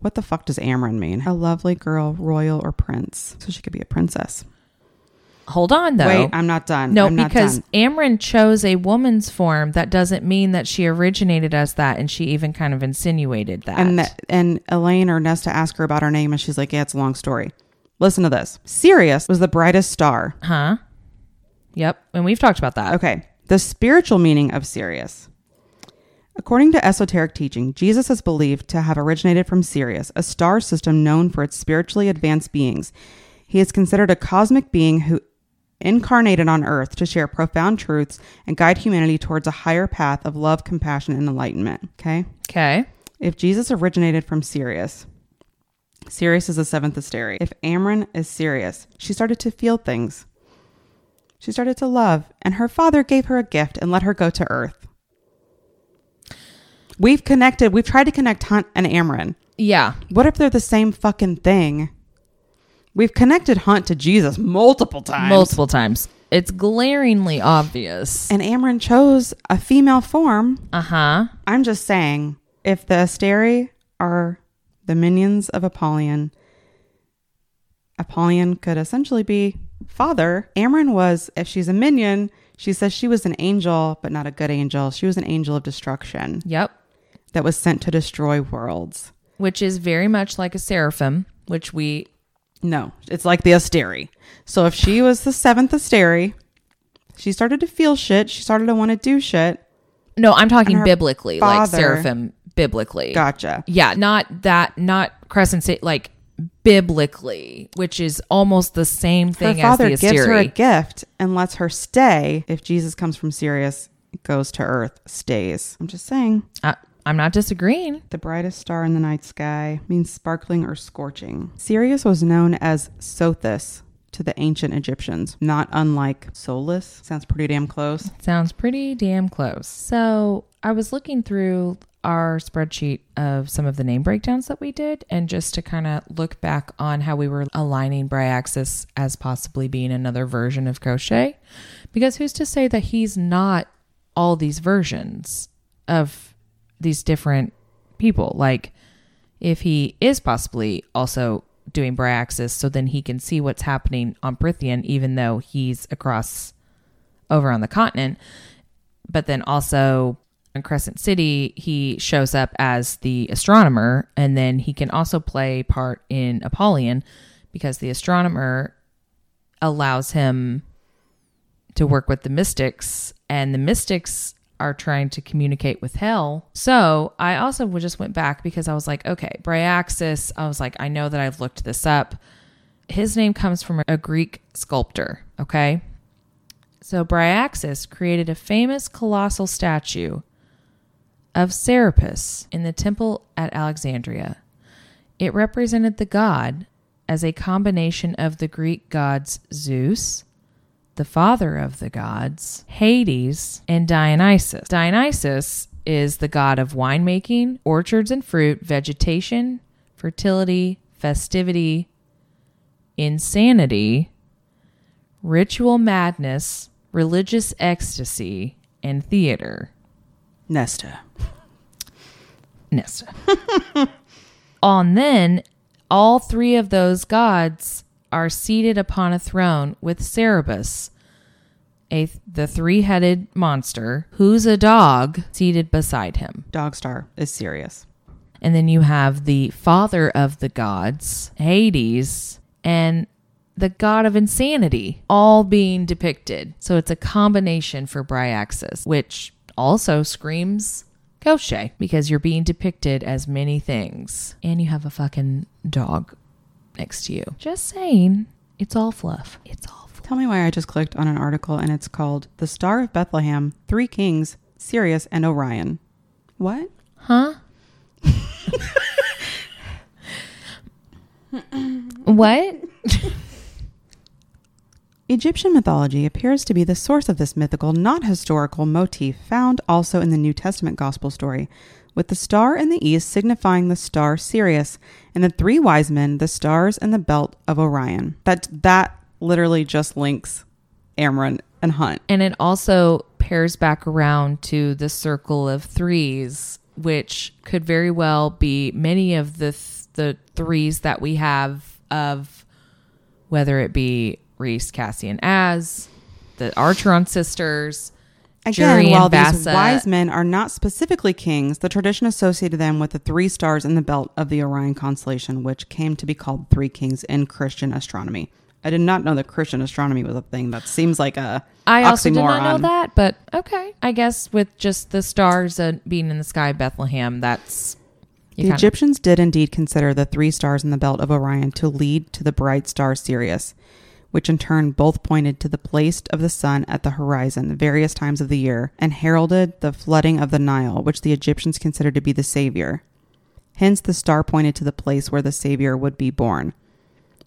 What the fuck does Amren mean? A lovely girl, royal or prince. So she could be a princess. Hold on, though. Wait, I'm not done. no, I'm not because done. Amren chose a woman's form. That doesn't mean that she originated as that, and she even kind of insinuated that. And that, and Elain or Nesta asked her about her name, and she's like, "Yeah, it's a long story." Listen to this. Sirius was the brightest star. huh? Yep. And we've talked about that. Okay, the spiritual meaning of Sirius. According to esoteric teaching, Jesus is believed to have originated from Sirius, a star system known for its spiritually advanced beings. He is considered a cosmic being who incarnated on earth to share profound truths and guide humanity towards a higher path of love, compassion, and enlightenment. Okay? Okay. If Jesus originated from Sirius, Sirius is the seventh Asteri. If Amren is Sirius, she started to feel things. She started to love, and her father gave her a gift and let her go to Earth. We've connected, we've tried to connect Hunt and Amren. Yeah. What if they're the same fucking thing? We've connected Hunt to Jesus multiple times. Multiple times. It's glaringly obvious. And Amren chose a female form. Uh huh. I'm just saying, if the Asteri are the minions of Apollyon, Apollyon could essentially be father. Amren was, if she's a minion, she says she was an angel, but not a good angel. She was an angel of destruction Yep. that was sent to destroy worlds. Which is very much like a seraphim, which we No, it's like the Asteri. So if she was the seventh Asteri, she started to feel shit. She started to want to do shit. No, I'm talking biblically, like seraphim biblically. Gotcha. Yeah, not that, not crescent, sa- like biblically, which is almost the same Her thing as father the gives her a gift and lets her stay. If Jesus comes from Sirius, goes to Earth, stays. I'm just saying. I, I'm not disagreeing. The brightest star in the night sky means sparkling or scorching. Sirius was known as Sothis to the ancient Egyptians, not unlike Solas. Sounds pretty damn close. Sounds pretty damn close. So I was looking through our spreadsheet of some of the name breakdowns that we did, and just to kind of look back on how we were aligning Bryaxis as possibly being another version of Koschei. Because who's to say that he's not all these versions of these different people? Like, if he is possibly also doing Bryaxis, so then he can see what's happening on Prythian, even though he's across over on the continent. But then also in Crescent City, he shows up as the astronomer, and then he can also play part in Apollyon because the astronomer allows him to work with the mystics, and the mystics are trying to communicate with hell. So I also just went back because I was like, okay, Bryaxis, I was like, I know that I've looked this up. His name comes from a Greek sculptor, okay? So Bryaxis created a famous colossal statue of Serapis in the temple at Alexandria. It represented the god as a combination of the Greek gods Zeus, the father of the gods, Hades, and Dionysus. Dionysus is the god of winemaking, orchards and fruit, vegetation, fertility, festivity, insanity, ritual madness, religious ecstasy, and theater. Nesta. Nesta. On then, all three of those gods are seated upon a throne with Cerberus, a the three-headed monster, who's a dog seated beside him. Dogstar is Sirius. And then you have the father of the gods, Hades, and the god of insanity, all being depicted. So it's a combination for Bryaxis, which also screams Koschei because you're being depicted as many things. And you have a fucking dog next to you. Just saying, it's all fluff. It's all fluff. Tell me why I just clicked on an article and it's called The Star of Bethlehem, Three Kings, Sirius, and Orion. What? Huh? what? Egyptian mythology appears to be the source of this mythical, not historical motif found also in the New Testament gospel story, with the star in the east signifying the star Sirius, and the three wise men, the stars and the belt of Orion. That that literally just links Amren and Hunt. And it also pairs back around to the circle of threes, which could very well be many of the th- the threes that we have of whether it be Rhys, Cassie, and Az, the Archeron sisters. Again, while these wise men are not specifically kings, the tradition associated them with the three stars in the belt of the Orion constellation, which came to be called three kings in Christian astronomy. I did not know that Christian astronomy was a thing. That seems like a I also did not know that, but okay. I guess with just the stars uh, being in the sky, Bethlehem, that's The kinda- Egyptians did indeed consider the three stars in the belt of Orion to lead to the bright star Sirius, which in turn both pointed to the place of the sun at the horizon various times of the year and heralded the flooding of the Nile, which the Egyptians considered to be the savior. Hence, the star pointed to the place where the savior would be born,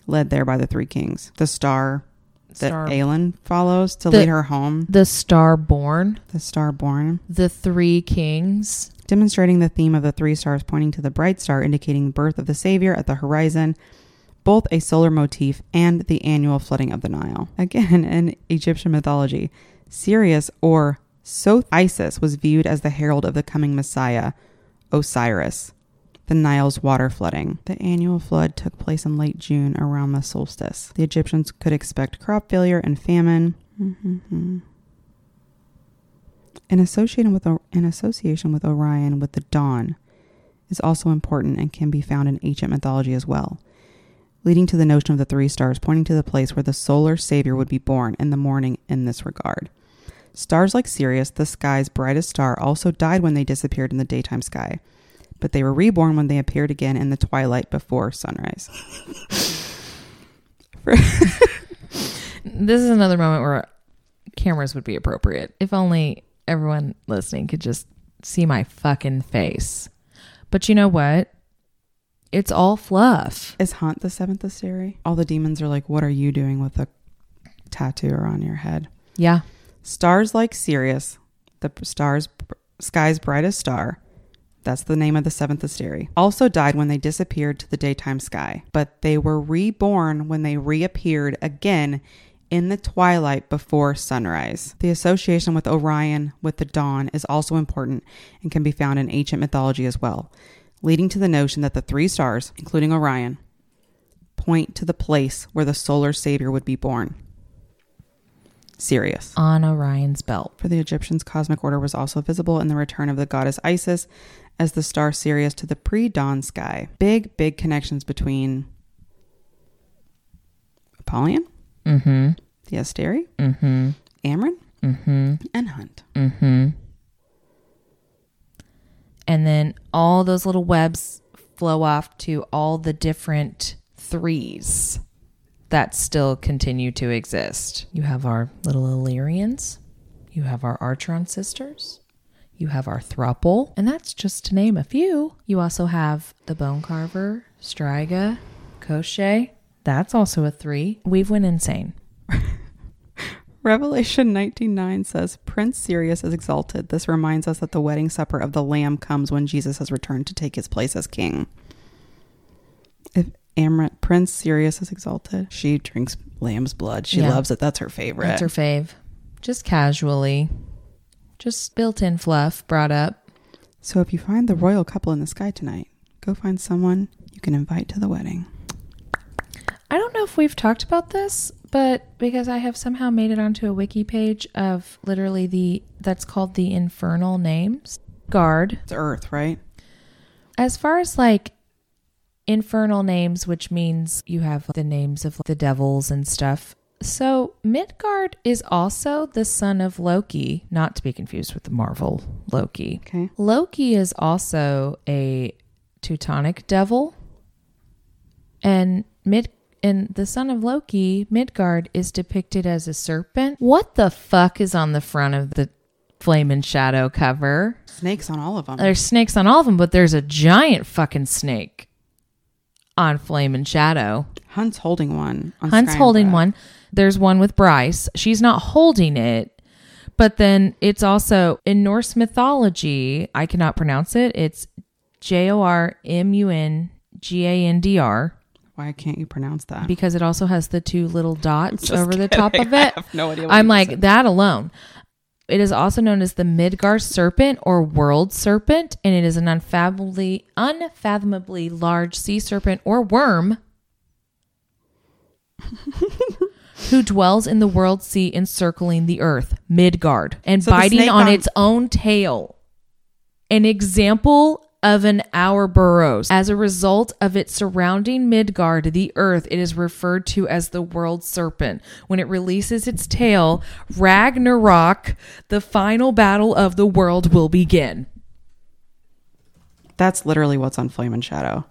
led there by the three kings. The star that Star- Aelin follows to The- lead her home, the star born, the star born. the three kings. demonstrating the theme of the three stars pointing to the bright star indicating the birth of the savior at the horizon both a solar motif and the annual flooding of the nile. Again in egyptian mythology sirius or soth isis was viewed as the herald of the coming messiah osiris the nile's water flooding. The annual flood took place in late june around the solstice. The egyptians could expect crop failure and famine. In with in association with Orion with the dawn is also important and can be found in ancient mythology as well, leading to the notion of the three stars pointing to the place where the solar savior would be born in the morning in this regard. Stars like Sirius, the sky's brightest star, also died when they disappeared in the daytime sky. but they were reborn when they appeared again in the twilight before sunrise. This is another moment where cameras would be appropriate. If only everyone listening could just see my fucking face. But you know what? It's all fluff. Is Hunt the seventh Asteri? All the demons are like, What are you doing with a tattoo on your head? Yeah. Stars like Sirius, the stars, sky's brightest star, that's the name of the seventh Asteri, also died when they disappeared to the daytime sky, but they were reborn when they reappeared again in the twilight before sunrise. The association with Orion with the dawn is also important and can be found in ancient mythology as well, leading to the notion that the three stars, including Orion, point to the place where the solar savior would be born. Sirius. On Orion's belt. For the Egyptians, cosmic order was also visible in the return of the goddess Isis as the star Sirius to the pre dawn sky. Big, big connections between Apollyon, Mm-hmm. the Asteri, Mm-hmm. Amren, Mm-hmm. and Hunt. Mm-hmm. And then all those little webs flow off to all the different threes that still continue to exist. You have our little Illyrians. You have our Archeron sisters. You have our thruple. And that's just to name a few. You also have the Bone Carver, Striga, Koschei. That's also a three. We've went insane. Revelation 19:9 says, "Prince Sirius is exalted." This reminds us that the wedding supper of the Lamb comes when Jesus has returned to take his place as king. If Amrit, Prince Sirius is exalted, she drinks lamb's blood. She Yeah. loves it. That's her favorite. That's her fave. Just casually. Just built in fluff brought up. So if you find the royal couple in the sky tonight, go find someone you can invite to the wedding. I don't know if we've talked about this, but because I have somehow made it onto a wiki page of literally the that's called the infernal names. Guard. It's Earth, right? As far as like infernal names, which means you have the names of the devils and stuff. So Midgard is also the son of Loki, not to be confused with the Marvel Loki. Okay. Loki is also a Teutonic devil. And Mid and the son of Loki, Midgard, is depicted as a serpent. What the fuck is on the front of the Flame and Shadow cover? Snakes on all of them. There's snakes on all of them, but there's a giant fucking snake on Flame and Shadow. Hunt's holding one. On Hunt's Sky holding one. There's one with Bryce. She's not holding it, but then it's also in Norse mythology. I cannot pronounce it. It's J O R M U N G A N D R Why can't you pronounce that? because it also has the two little dots over the top of it. I have no idea. What I'm like said. that alone. It is also known as the Midgar serpent or world serpent, and it is an unfathomably, unfathomably large sea serpent or worm who dwells in the world sea encircling the earth, Midgard, and So biting on, on- its own tail. An example of an Ouroboros. As a result of its surrounding Midgard, the earth, it is referred to as the world serpent. When it releases its tail, Ragnarok, the final battle of the world, will begin. That's literally what's on Flame and Shadow.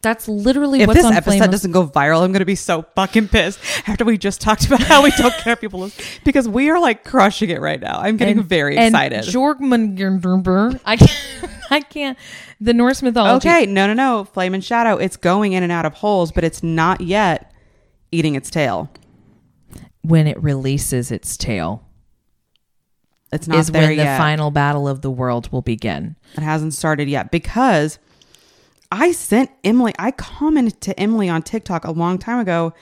That's literally If what's this on episode Flame. doesn't go viral, I'm going to be so fucking pissed after we just talked about how we don't care people listen because we are like crushing it right now. I'm getting very excited. Jorgmungandr, I can't, I can't. The Norse mythology. okay, no, no, no. Flame and Shadow, it's going in and out of holes, but it's not yet eating its tail. When it releases its tail, It's not is when the final battle of the world will begin. It hasn't started yet because I sent Emily, I commented to Emily on TikTok a long time ago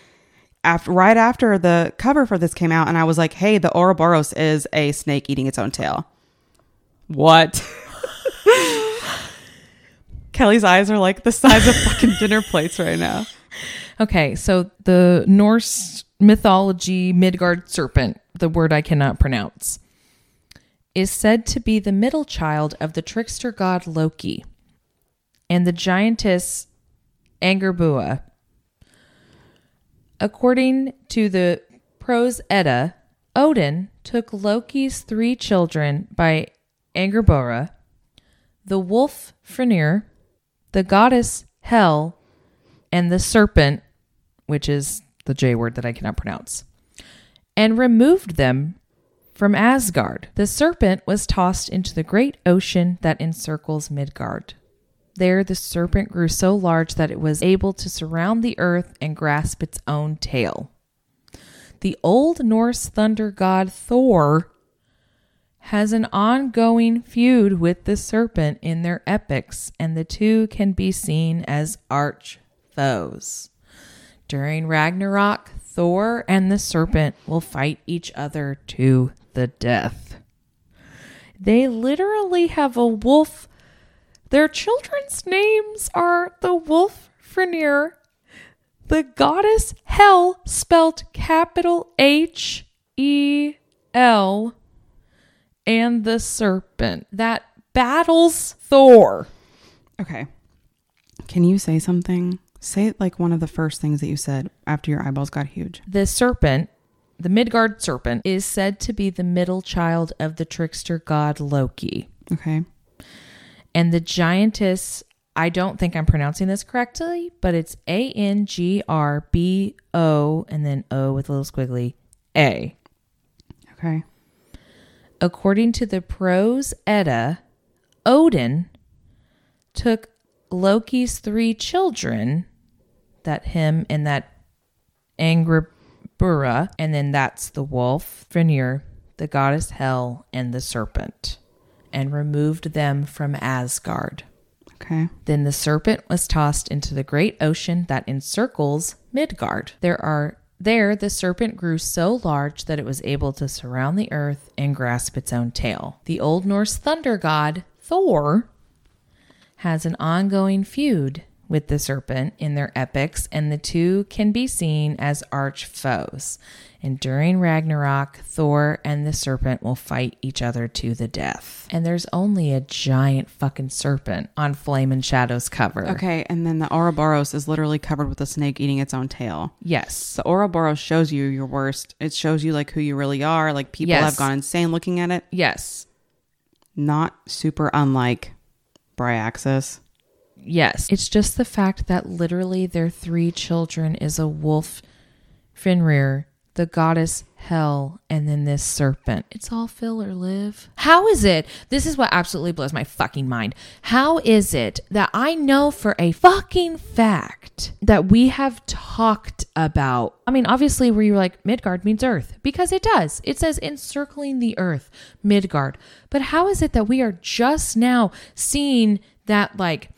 after right after the cover for this came out and I was like, "Hey, the Ouroboros is a snake eating its own tail." What? Kelly's eyes are like the size of fucking dinner plates right now. Okay, so the Norse mythology Midgard serpent, the word I cannot pronounce, is said to be the middle child of the trickster god Loki and the giantess Angerbua. According to the Prose Edda, Odin took Loki's three children by Angerbora, the wolf Fenrir, the goddess Hel, and the serpent, which is the J word that I cannot pronounce, and removed them from Asgard. The serpent was tossed into the great ocean that encircles Midgard. There, the serpent grew so large that it was able to surround the earth and grasp its own tail. The Old Norse thunder god Thor has an ongoing feud with the serpent in their epics, and the two can be seen as arch foes. During Ragnarok, Thor and the serpent will fight each other to the death. They literally have a wolf. Their children's names are the wolf Fenrir, the goddess Hel, spelled capital H E L, and the serpent that battles Thor. Okay. Can you say something? Say like one of the first things that you said after your eyeballs got huge. The serpent, the Midgard serpent, is said to be the middle child of the trickster god Loki. Okay. And the giantess, I don't think I'm pronouncing this correctly, but it's A N G R B O and then O with a little squiggly A. Okay. According to the Prose Edda, Odin took Loki's three children, that him and that Angrabura, and then that's the wolf, Fenrir, the goddess Hel, and the serpent, and removed them from Asgard. Okay. Then the serpent was tossed into the great ocean that encircles Midgard. There are there the serpent grew so large that it was able to surround the earth and grasp its own tail. The Old Norse thunder god Thor has an ongoing feud with the serpent in their epics, and the two can be seen as arch foes. And during Ragnarok, Thor and the serpent will fight each other to the death. And there's only a giant fucking serpent on Flame and Shadow's cover. Okay. And then the Ouroboros is literally covered with a snake eating its own tail. Yes. The Ouroboros shows you your worst. It shows you like who you really are. Like people Yes. have gone insane looking at it. Yes. Not super unlike Bryaxis. Yes. It's just the fact that literally their three children is a wolf, Fenrir, the goddess hell and then this serpent. It's all filler, Liv. How is it? This is what absolutely blows my fucking mind. How is it that I know for a fucking fact that we have talked about? I mean, obviously, where you're like, Midgard means Earth, because it does. It says encircling the Earth, Midgard. But how is it that we are just now seeing that, like,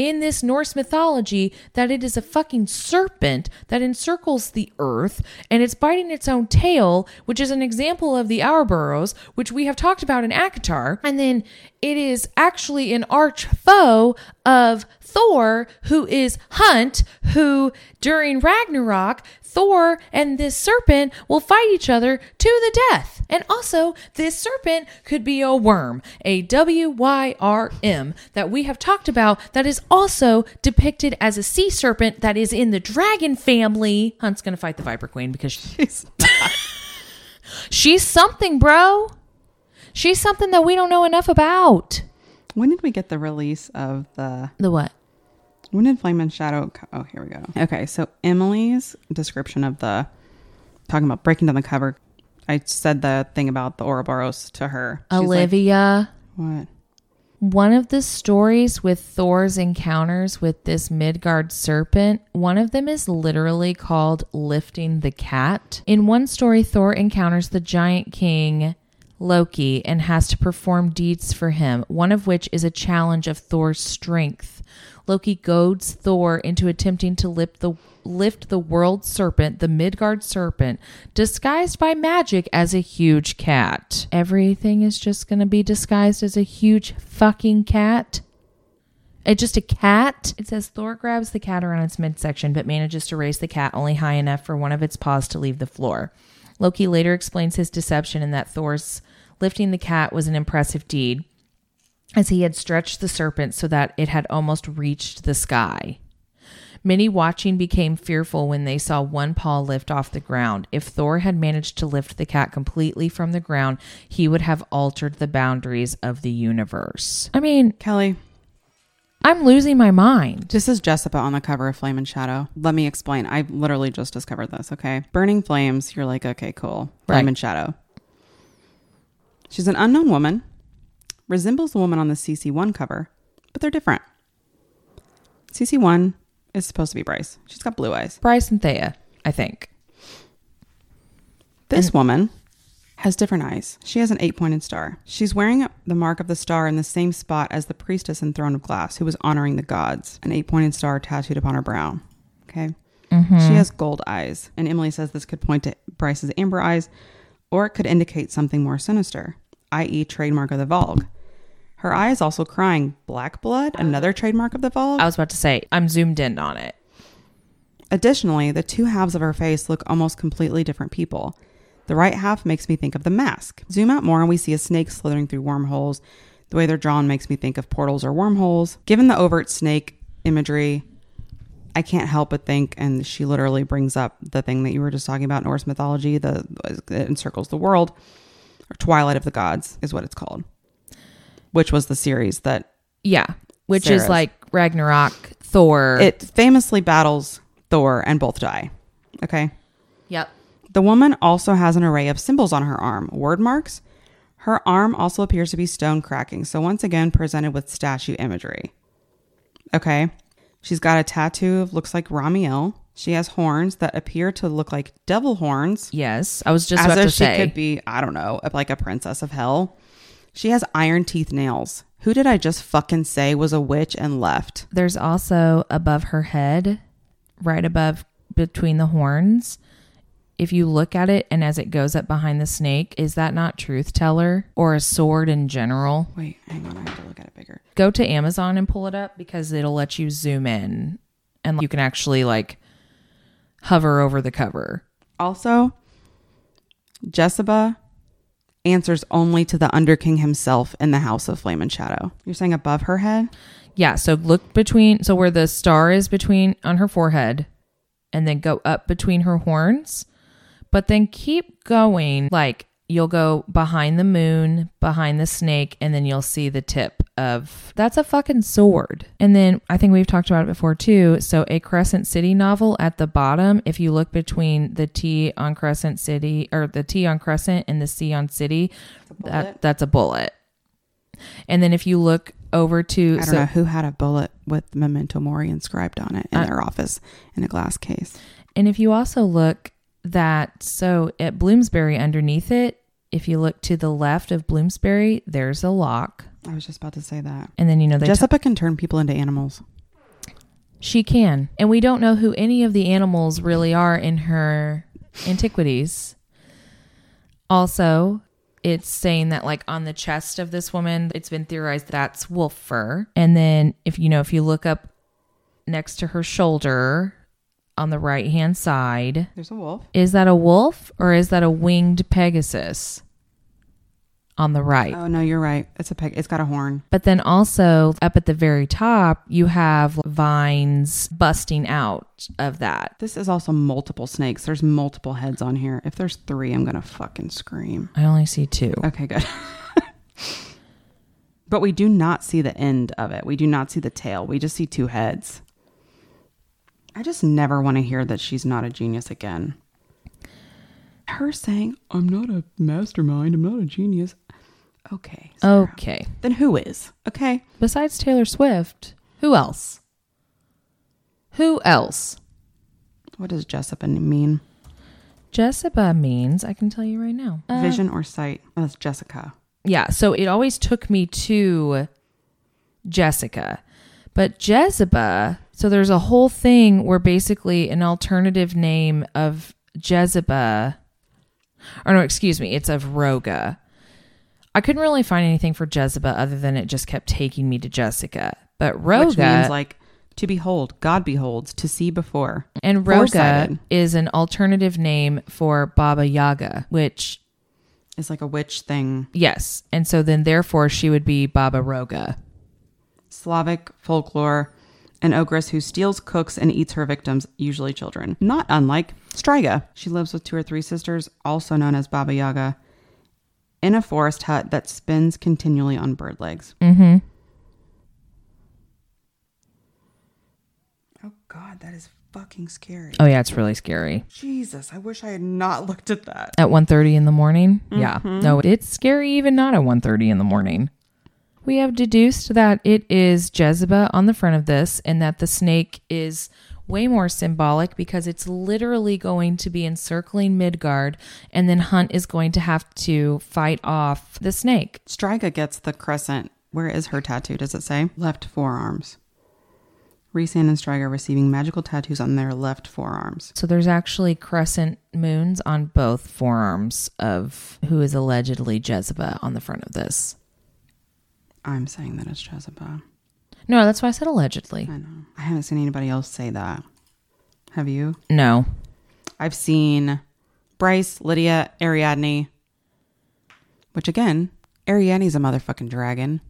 in this Norse mythology that it is a fucking serpent that encircles the earth and it's biting its own tail, which is an example of the Ouroboros, which we have talked about in ACOTAR. And then it is actually an arch foe of Thor, who is Hunt, who during Ragnarok, Thor and this serpent will fight each other to the death. And also, this serpent could be a worm, a W Y R M, that we have talked about, that is also depicted as a sea serpent that is in the dragon family. Hunt's gonna fight the Viper Queen because she's. she's something, bro. She's something that we don't know enough about. when did we get the release of the The what? When did Flame and Shadow? Co- oh, here we go. Okay, so Emily's description of the talking about breaking down the cover. I said the thing about the Ouroboros to her. She's like, Olivia. what? One of the stories with Thor's encounters with this Midgard serpent, one of them is literally called Lifting the Cat. In one story, Thor encounters the giant king Loki and has to perform deeds for him, one of which is a challenge of Thor's strength. Loki goads Thor into attempting to lift the lift the world serpent, the Midgard serpent, disguised by magic as a huge cat. Everything is just going to be disguised as a huge fucking cat. It's just a cat. It says Thor grabs the cat around its midsection, but manages to raise the cat only high enough for one of its paws to leave the floor. Loki later explains his deception in that Thor's lifting the cat was an impressive deed, as he had stretched the serpent so that it had almost reached the sky. Many watching became fearful when they saw one paw lift off the ground. If Thor had managed to lift the cat completely from the ground, he would have altered the boundaries of the universe. I mean, Kelly, I'm losing my mind. this is Jessica on the cover of Flame and Shadow. Let me explain. I literally just discovered this, okay? Burning flames, you're like, okay, cool. Flame Right. and Shadow. She's an unknown woman, resembles the woman on the CC1 cover, but they're different. CC1 is supposed to be Bryce. She's got blue eyes. Bryce and Theia, I think. This woman has different eyes. She has an eight pointed star. She's wearing the mark of the star in the same spot as the priestess in Throne of Glass, who was honoring the gods. An eight pointed star tattooed upon her brow. Okay. Mm-hmm. She has gold eyes. And Emily says this could point to Bryce's amber eyes, or it could indicate something more sinister, i.e., trademark of the Valg. Her eye is also crying black blood, another trademark of the Valg. I was about to say, I'm zoomed in on it. Additionally, the two halves of her face look almost completely different people. The right half makes me think of the mask. Zoom out more and we see a snake slithering through wormholes. The way they're drawn makes me think of portals or wormholes. Given the overt snake imagery, I can't help but think, and she literally brings up the thing that you were just talking about, Norse mythology, the it encircles the world, or Twilight of the Gods is what it's called, which was the series that Yeah. Which Sarah's. is like Ragnarok, Thor. it famously battles Thor and both die. Okay. Yep. The woman also has an array of symbols on her arm, word marks. Her arm also appears to be stone cracking, so once again presented with statue imagery. Okay. She's got a tattoo of looks like Ramiel. She has horns that appear to look like devil horns. Yes. I was just as about if she say. could be, I don't know, like a princess of hell. She has iron teeth nails. Who did I just fucking say was a witch and left? There's also above her head, right above between the horns. If you look at it and as it goes up behind the snake, is that not truth teller or a sword in general? Wait, hang on, I have to look at it bigger. Go to Amazon and pull it up because it'll let you zoom in and you can actually like hover over the cover. Also, Jesiba answers only to the Underking himself in the House of Flame and Shadow. You're saying above her head? Yeah, so look between so where the star is between on her forehead and then go up between her horns, but then keep going like you'll go behind the moon, behind the snake and then you'll see the tip of that's a fucking sword. And then I think we've talked about it before too. So a Crescent City novel at the bottom, if you look between the T on Crescent City or the T on Crescent and the C on City, that that's a bullet. And then if you look over to I don't so- know who had a bullet with Memento Mori inscribed on it in Uh, their office in a glass case. And if you also look that, so at Bloomsbury underneath it, if you look to the left of Bloomsbury, there's a lock. I was just about to say that. And then, you know, they Jesiba can turn people into animals. she can. And we don't know who any of the animals really are in her antiquities. Also, it's saying that like on the chest of this woman, it's been theorized that's wolf fur. And then if you know, if you look up next to her shoulder on the right hand side, There's a wolf. Is that a wolf or is that a winged Pegasus on the right? Oh no, you're right. It's a peg. It's got a horn. But then also up at the very top, you have vines busting out of that. This is also multiple snakes. There's multiple heads on here. If there's three, I'm gonna fucking scream. I only see two. Okay, good. but we do not see the end of it. We do not see the tail. We just see two heads. I just never want to hear that she's not a genius again. Her saying, I'm not a mastermind, I'm not a genius. Okay. Sarah. Okay. Then who is? Okay. Besides Taylor Swift, who else? Who else? What does Jesiba mean? Jesiba means, I can tell you right now. Uh, Vision or sight? Oh, that's Jessica. yeah, so it always took me to Jessica. But Jesiba, so there's a whole thing where basically an alternative name of Jesiba, or no, excuse me, it's of Roga. I couldn't really find anything for Jesiba other than it just kept taking me to Jessica. But Roga Which means like to behold, God beholds, to see before. and Roga foresighted. is an alternative name for Baba Yaga, which is like a witch thing. yes, and so then therefore she would be Baba Roga. Slavic folklore an ogress who steals, cooks, and eats her victims, usually children. Not unlike Stryga. She lives with two or three sisters, also known as Baba Yaga, in a forest hut that spins continually on bird legs. Mm-hmm. Oh, God, that is fucking scary. Oh yeah, it's really scary. Jesus, I wish I had not looked at that. At 1.30 in the morning? Yeah. No, it's scary even not at 1.30 in the morning. We have deduced that it is Jesiba on the front of this and that the snake is way more symbolic because it's literally going to be encircling Midgard and then Hunt is going to have to fight off the snake. Stryga gets the crescent. Where is her tattoo? Does it say? Left forearms. Rhysand and Stryga receiving magical tattoos on their left forearms. So there's actually crescent moons on both forearms of who is allegedly Jesiba on the front of this. I'm saying that it's Jesiba. No, that's why I said allegedly. I know. I haven't seen anybody else say that. Have you? No. I've seen Bryce, Lidia, Ariadne. Which again, Ariadne's a motherfucking dragon.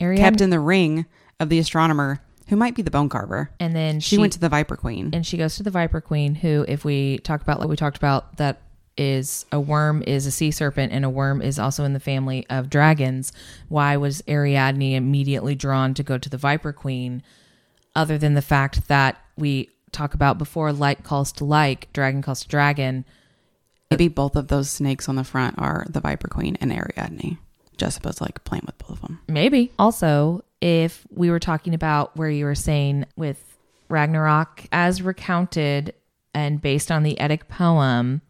Ariadne, Kept in the ring of the astronomer who might be the bone carver. and then She, went to the Viper Queen. and she goes to the Viper Queen, who, if we talk about like we talked about, that is a worm is a sea serpent, and a worm is also in the family of dragons. Why was Ariadne immediately drawn to go to the Viper Queen, other than the fact that we talk about before, like calls to like, dragon calls to dragon. Maybe both of those snakes on the front are the Viper Queen and Ariadne. Jesiba's like playing with both of them. Maybe. Also, if we were talking about where you were saying with Ragnarok, as recounted and based on the Eddic poem,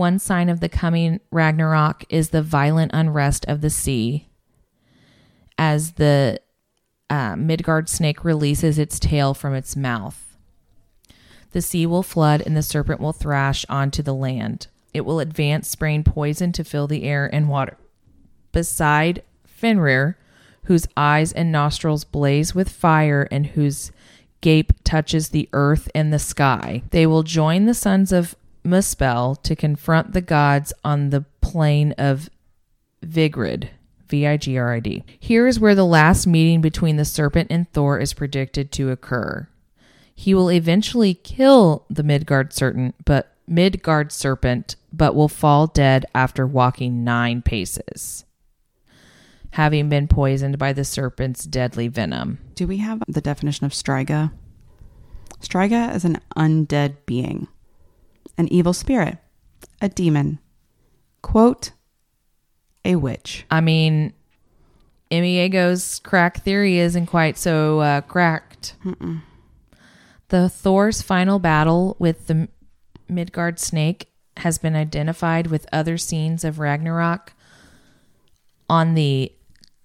one sign of the coming Ragnarok is the violent unrest of the sea. As the uh, Midgard snake releases its tail from its mouth, the sea will flood and the serpent will thrash onto the land. It will advance, spraying poison to fill the air and water beside Fenrir, whose eyes and nostrils blaze with fire and whose gape touches the earth and the sky. They will join the sons of Muspel to confront the gods on the plain of Vigrid. V I G R I D. Here is where the last meeting between the serpent and Thor is predicted to occur. He will eventually kill the Midgard serpent, but Midgard serpent, but will fall dead after walking nine paces, having been poisoned by the serpent's deadly venom. Do we have the definition of Striga? Striga is an undead being, an evil spirit, a demon. Quote, a witch. I mean, Emily's crack theory isn't quite so uh, cracked. The Thor's final battle with the Midgard snake has been identified with other scenes of Ragnarok on the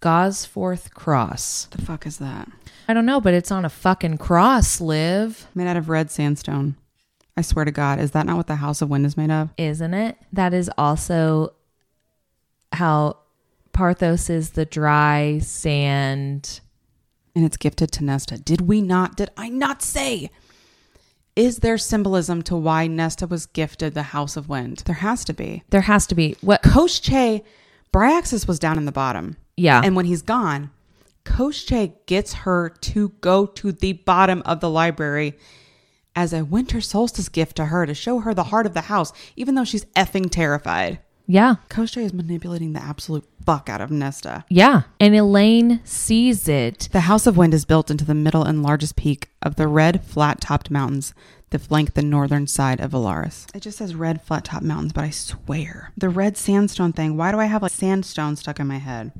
Gosforth cross. The fuck is that? I don't know, but it's on a fucking cross, Liv, Made out of red sandstone. I swear to God, is that not what the House of Wind is made of? isn't it? That is also how Parthos is the dry sand. And it's gifted to Nesta. Did we not? Did I not say? Is there symbolism to why Nesta was gifted the House of Wind? There has to be. There has to be what? Koschei, Bryaxis was down in the bottom. Yeah, And when he's gone, Koschei gets her to go to the bottom of the library as a winter solstice gift to her to show her the heart of the house, even though she's effing terrified. yeah, Koschei is manipulating the absolute fuck out of Nesta. yeah. And Elain sees it. The House of Wind is built into the middle and largest peak of the red, flat topped mountains that flank the northern side of Velaris. It just says red, flat topped mountains, but I swear. The red sandstone thing, why do I have like sandstone stuck in my head?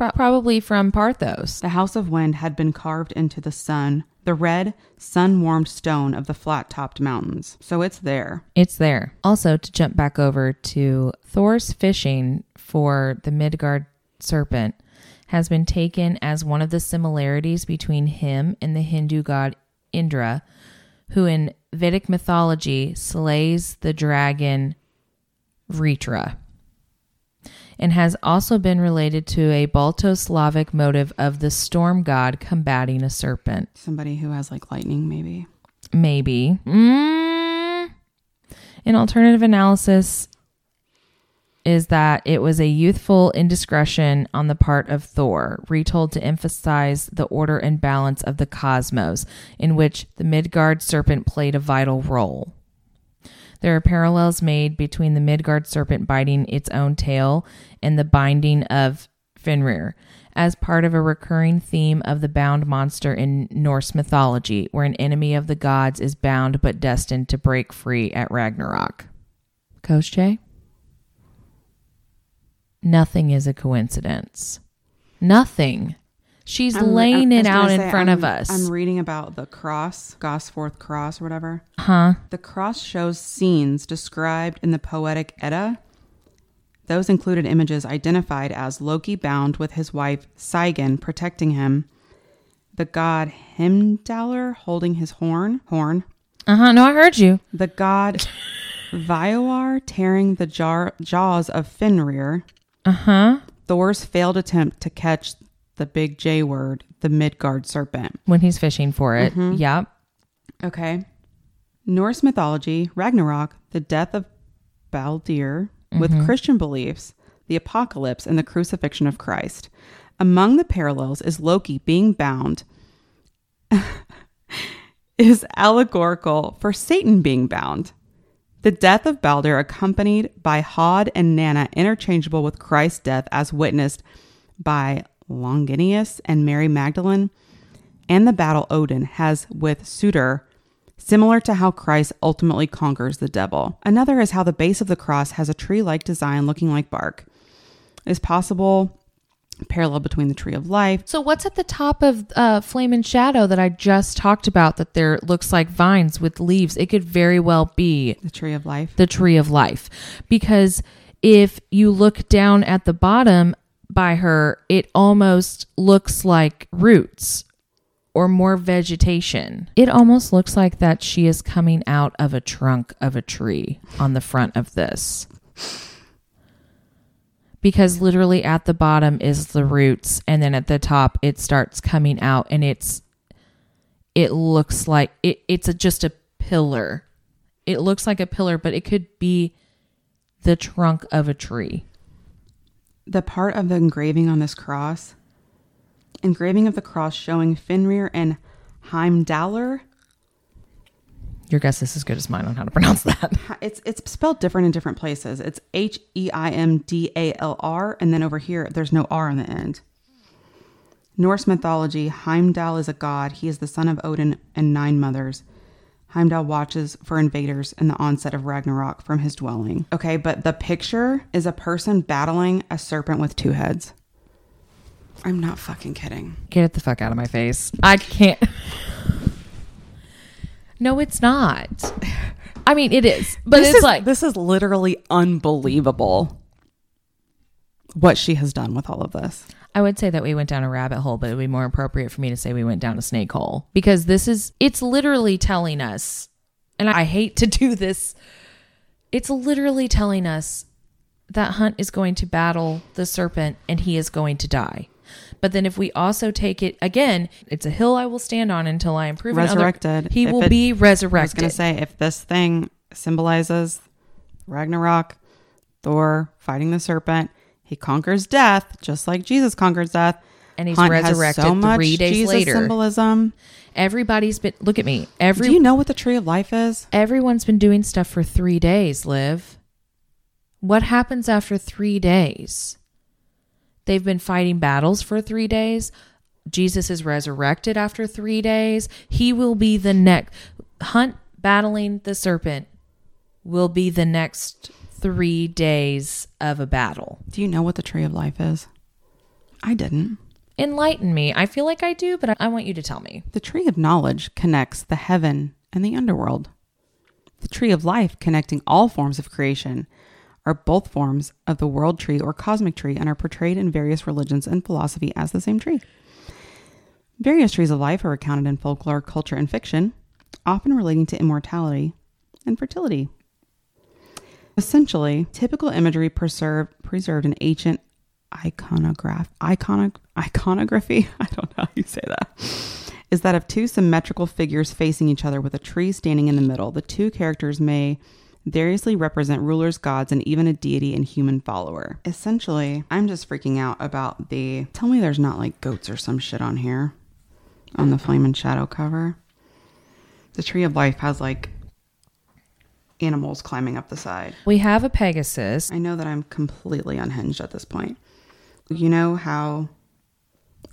Pro- probably from Parthos. The House of Wind had been carved into the sun, the red, sun warmed stone of the flat topped mountains. So it's there. It's there. Also, to jump back over to Thor's fishing for the Midgard serpent has been taken as one of the similarities between him and the Hindu god Indra, who in Vedic mythology slays the dragon Vritra, and has also been related to a Balto-Slavic motive of the storm god combating a serpent. Somebody who has like lightning, maybe. Maybe. Mm. In alternative analysis, is that it was a youthful indiscretion on the part of Thor, retold to emphasize the order and balance of the cosmos, in which the Midgard serpent played a vital role. There are parallels made between the Midgard serpent biting its own tail and the binding of Fenrir, as part of a recurring theme of the bound monster in Norse mythology, where an enemy of the gods is bound but destined to break free at Ragnarok. Jay? Nothing is a coincidence. Nothing. She's I'm- laying I it out in say, front of I'm- us. I'm reading about the cross, Gosforth cross or whatever. huh? The cross shows scenes described in the poetic Edda. Those included images identified as Loki bound with his wife Sigyn protecting him, the god Heimdallr holding his horn, horn, Uh huh. No, I heard you. the god Vioar tearing the jar, jaws of Fenrir, Uh huh. Thor's failed attempt to catch the big J word, the Midgard serpent. When he's fishing for it. Mm-hmm. Yep. Okay. Norse mythology, Ragnarok, the death of Baldir, with mm-hmm. Christian beliefs, the apocalypse, and the crucifixion of Christ. Among the parallels is Loki being bound, is allegorical for Satan being bound. The death of Balder, accompanied by Hod and Nanna, interchangeable with Christ's death, as witnessed by Longinus and Mary Magdalene, and the battle Odin has with Surtr, similar to how Christ ultimately conquers the devil. Another is how the base of the cross has a tree like design looking like bark. Is possible parallel between the tree of life. So what's at the top of uh, Flame and Shadow that I just talked about that there looks like vines with leaves? It could very well be The tree of life. the tree of life. Because if you look down at the bottom by her, it almost looks like roots or more vegetation. It almost looks like that she is coming out of a trunk of a tree on the front of this. Because literally at the bottom is the roots and then at the top it starts coming out and it's it looks like it, it's a, just a pillar. It looks like a pillar, but it could be the trunk of a tree. The part of the engraving on this cross, engraving of the cross showing Fenrir and Heimdallr. Your guess is as good as mine on how to pronounce that. It's it's spelled different in different places. It's H E I M D A L R, and then over here there's no R on the end. Norse mythology, Heimdall is a god. He is the son of Odin and nine mothers. Heimdall watches for invaders and the onset of Ragnarok from his dwelling. Okay, but the picture is a person battling a serpent with two heads. I'm not fucking kidding. Get the fuck out of my face. I can't. No, it's not. I mean, it is, but this it's is, like this is literally unbelievable what she has done with all of this. I would say that we went down a rabbit hole, but it would be more appropriate for me to say we went down a snake hole because this is, it's literally telling us, and I hate to do this, it's literally telling us that Hunt is going to battle the serpent and he is going to die. But then if we also take it again, it's a hill I will stand on until I am proven other- Resurrected. he If will it- be resurrected. I was going to say if this thing symbolizes Ragnarok, Thor fighting the serpent, he conquers death just like Jesus conquers death. and he's Hunt resurrected so much three days Jesus later. symbolism. Everybody's been look at me. Every Do you know what the tree of life is? everyone's been doing stuff for three days, Liv. What happens after three days? They've been fighting battles for three days. Jesus is resurrected after three days. He will be the next hunt battling the serpent will be the next three days of a battle. Do you know what the tree of life is? I didn't. Enlighten me. I feel like I do, but I want you to tell me. The tree of knowledge connects the heaven and the underworld. The tree of life, connecting all forms of creation, are both forms of the world tree or cosmic tree and are portrayed in various religions and philosophy as the same tree. Various trees of life are recounted in folklore, culture, and fiction, often relating to immortality and fertility. Essentially, typical imagery preserved, preserved in ancient iconograph, icono, iconography, I don't know how you say that, is that of two symmetrical figures facing each other with a tree standing in the middle. The two characters may variously represent rulers, gods, and even a deity and human follower. Essentially, I'm just freaking out about the. Tell me there's not like goats or some shit on here on the Flame and Shadow cover. The Tree of Life has like animals climbing up the side. We have a Pegasus. I know that I'm completely unhinged at this point. You know how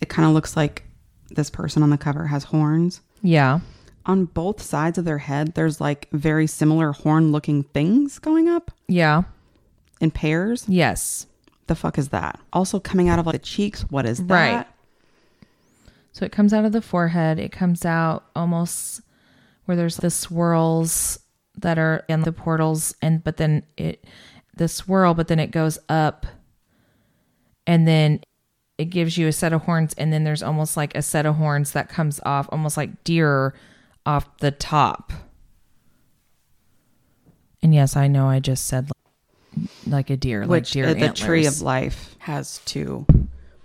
it kind of looks like this person on the cover has horns? Yeah. On both sides of their head, there's like very similar horn looking things going up Yeah. in pairs. Yes. The fuck is that? Also coming out of like the cheeks. What is that? Right. So it comes out of the forehead. It comes out almost where there's the swirls that are in the portals and but then it the swirl but then it goes up and then it gives you a set of horns and then there's almost like a set of horns that comes off almost like deer off the top. And yes, I know I just said like, like a deer, like deer uh, the tree of life has two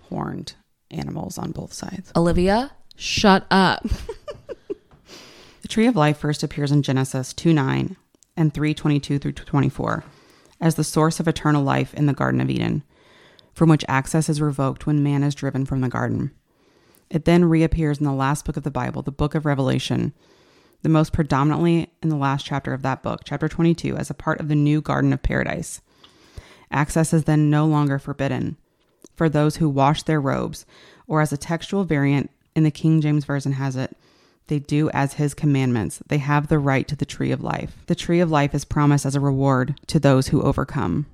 horned animals on both sides. Olivia, shut up. Tree of life first appears in Genesis 2 9 and 3 22 through 24 as the source of eternal life in the Garden of Eden, from which access is revoked when man is driven from the garden. It then reappears in the last book of the Bible, the book of Revelation, the most predominantly in the last chapter of that book, chapter 22, as a part of the new Garden of Paradise. Access is then no longer forbidden for those who wash their robes, or as a textual variant in the King James Version has it, they do as his commandments. They have the right to the tree of life. The tree of life is promised as a reward to those who overcome.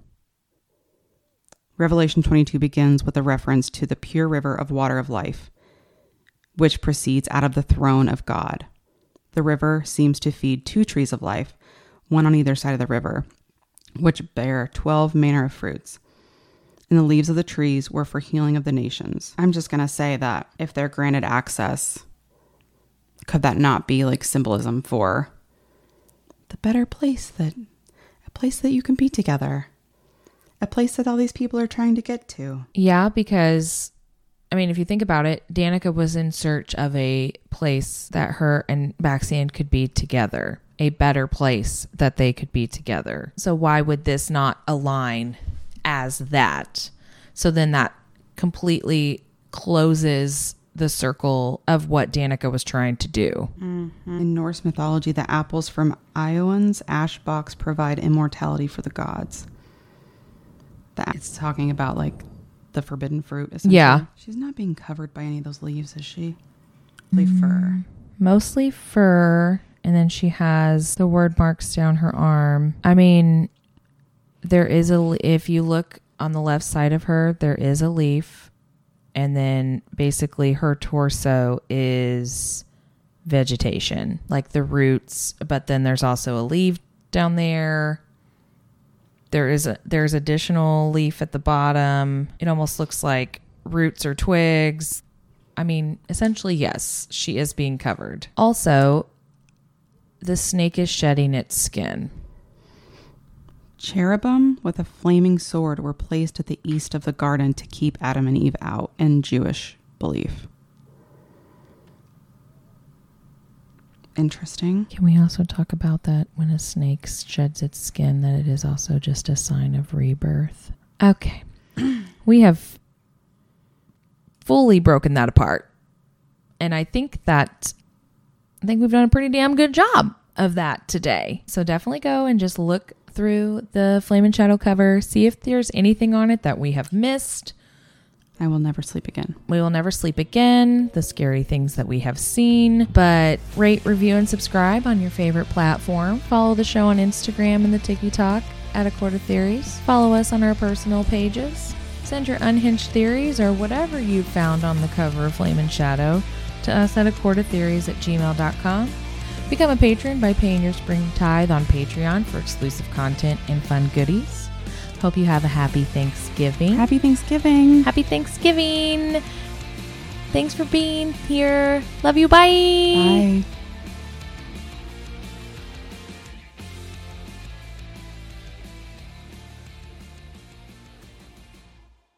Revelation 22 begins with a reference to the pure river of water of life, which proceeds out of the throne of God. The river seems to feed two trees of life, one on either side of the river, which bear 12 manner of fruits. And the leaves of the trees were for healing of the nations. I'm just going to say that if they're granted access, could that not be like symbolism for the better place that a place that you can be together? A place that all these people are trying to get to. Yeah, because I mean, if you think about it, Danika was in search of a place that her and Baxian could be together, a better place that they could be together. So why would this not align as that? So then that completely closes the circle of what Danika was trying to do. Mm-hmm. In Norse mythology, the apples from Iowan's ash box provide immortality for the gods. That it's talking about like the forbidden fruit. Essentially. Yeah. she's not being covered by any of those leaves, is she? Leaf fur. Mostly mm, fur, and then she has the word marks down her arm. I mean, there is a if you look on the left side of her, there is a leaf, and then basically her torso is vegetation, like the roots, but then there's also a leaf down there. There is a there's additional leaf at the bottom. It almost looks like roots or twigs. I mean, essentially yes, she is being covered. Also, the snake is shedding its skin. Cherubim with a flaming sword were placed at the east of the garden to keep Adam and Eve out in Jewish belief. Interesting. Can we also talk about that when a snake sheds its skin, that it is also just a sign of rebirth? Okay. we have fully broken that apart. And I think that I think we've done a pretty damn good job of that today. So definitely go and just look through the Flame and Shadow cover, see if there's anything on it that we have missed. I will never sleep again. We will never sleep again, the scary things that we have seen. But rate, review, and subscribe on your favorite platform. Follow the show on Instagram and the TikTok at A Court of Theories. Follow us on our personal pages. Send your unhinged theories or whatever you found on the cover of Flame and Shadow to us at a court of theories at gmail.com. Become a patron by paying your spring tithe on Patreon for exclusive content and fun goodies. Hope you have a happy Thanksgiving. Happy Thanksgiving. Happy Thanksgiving. Thanks for being here. Love you. Bye. Bye.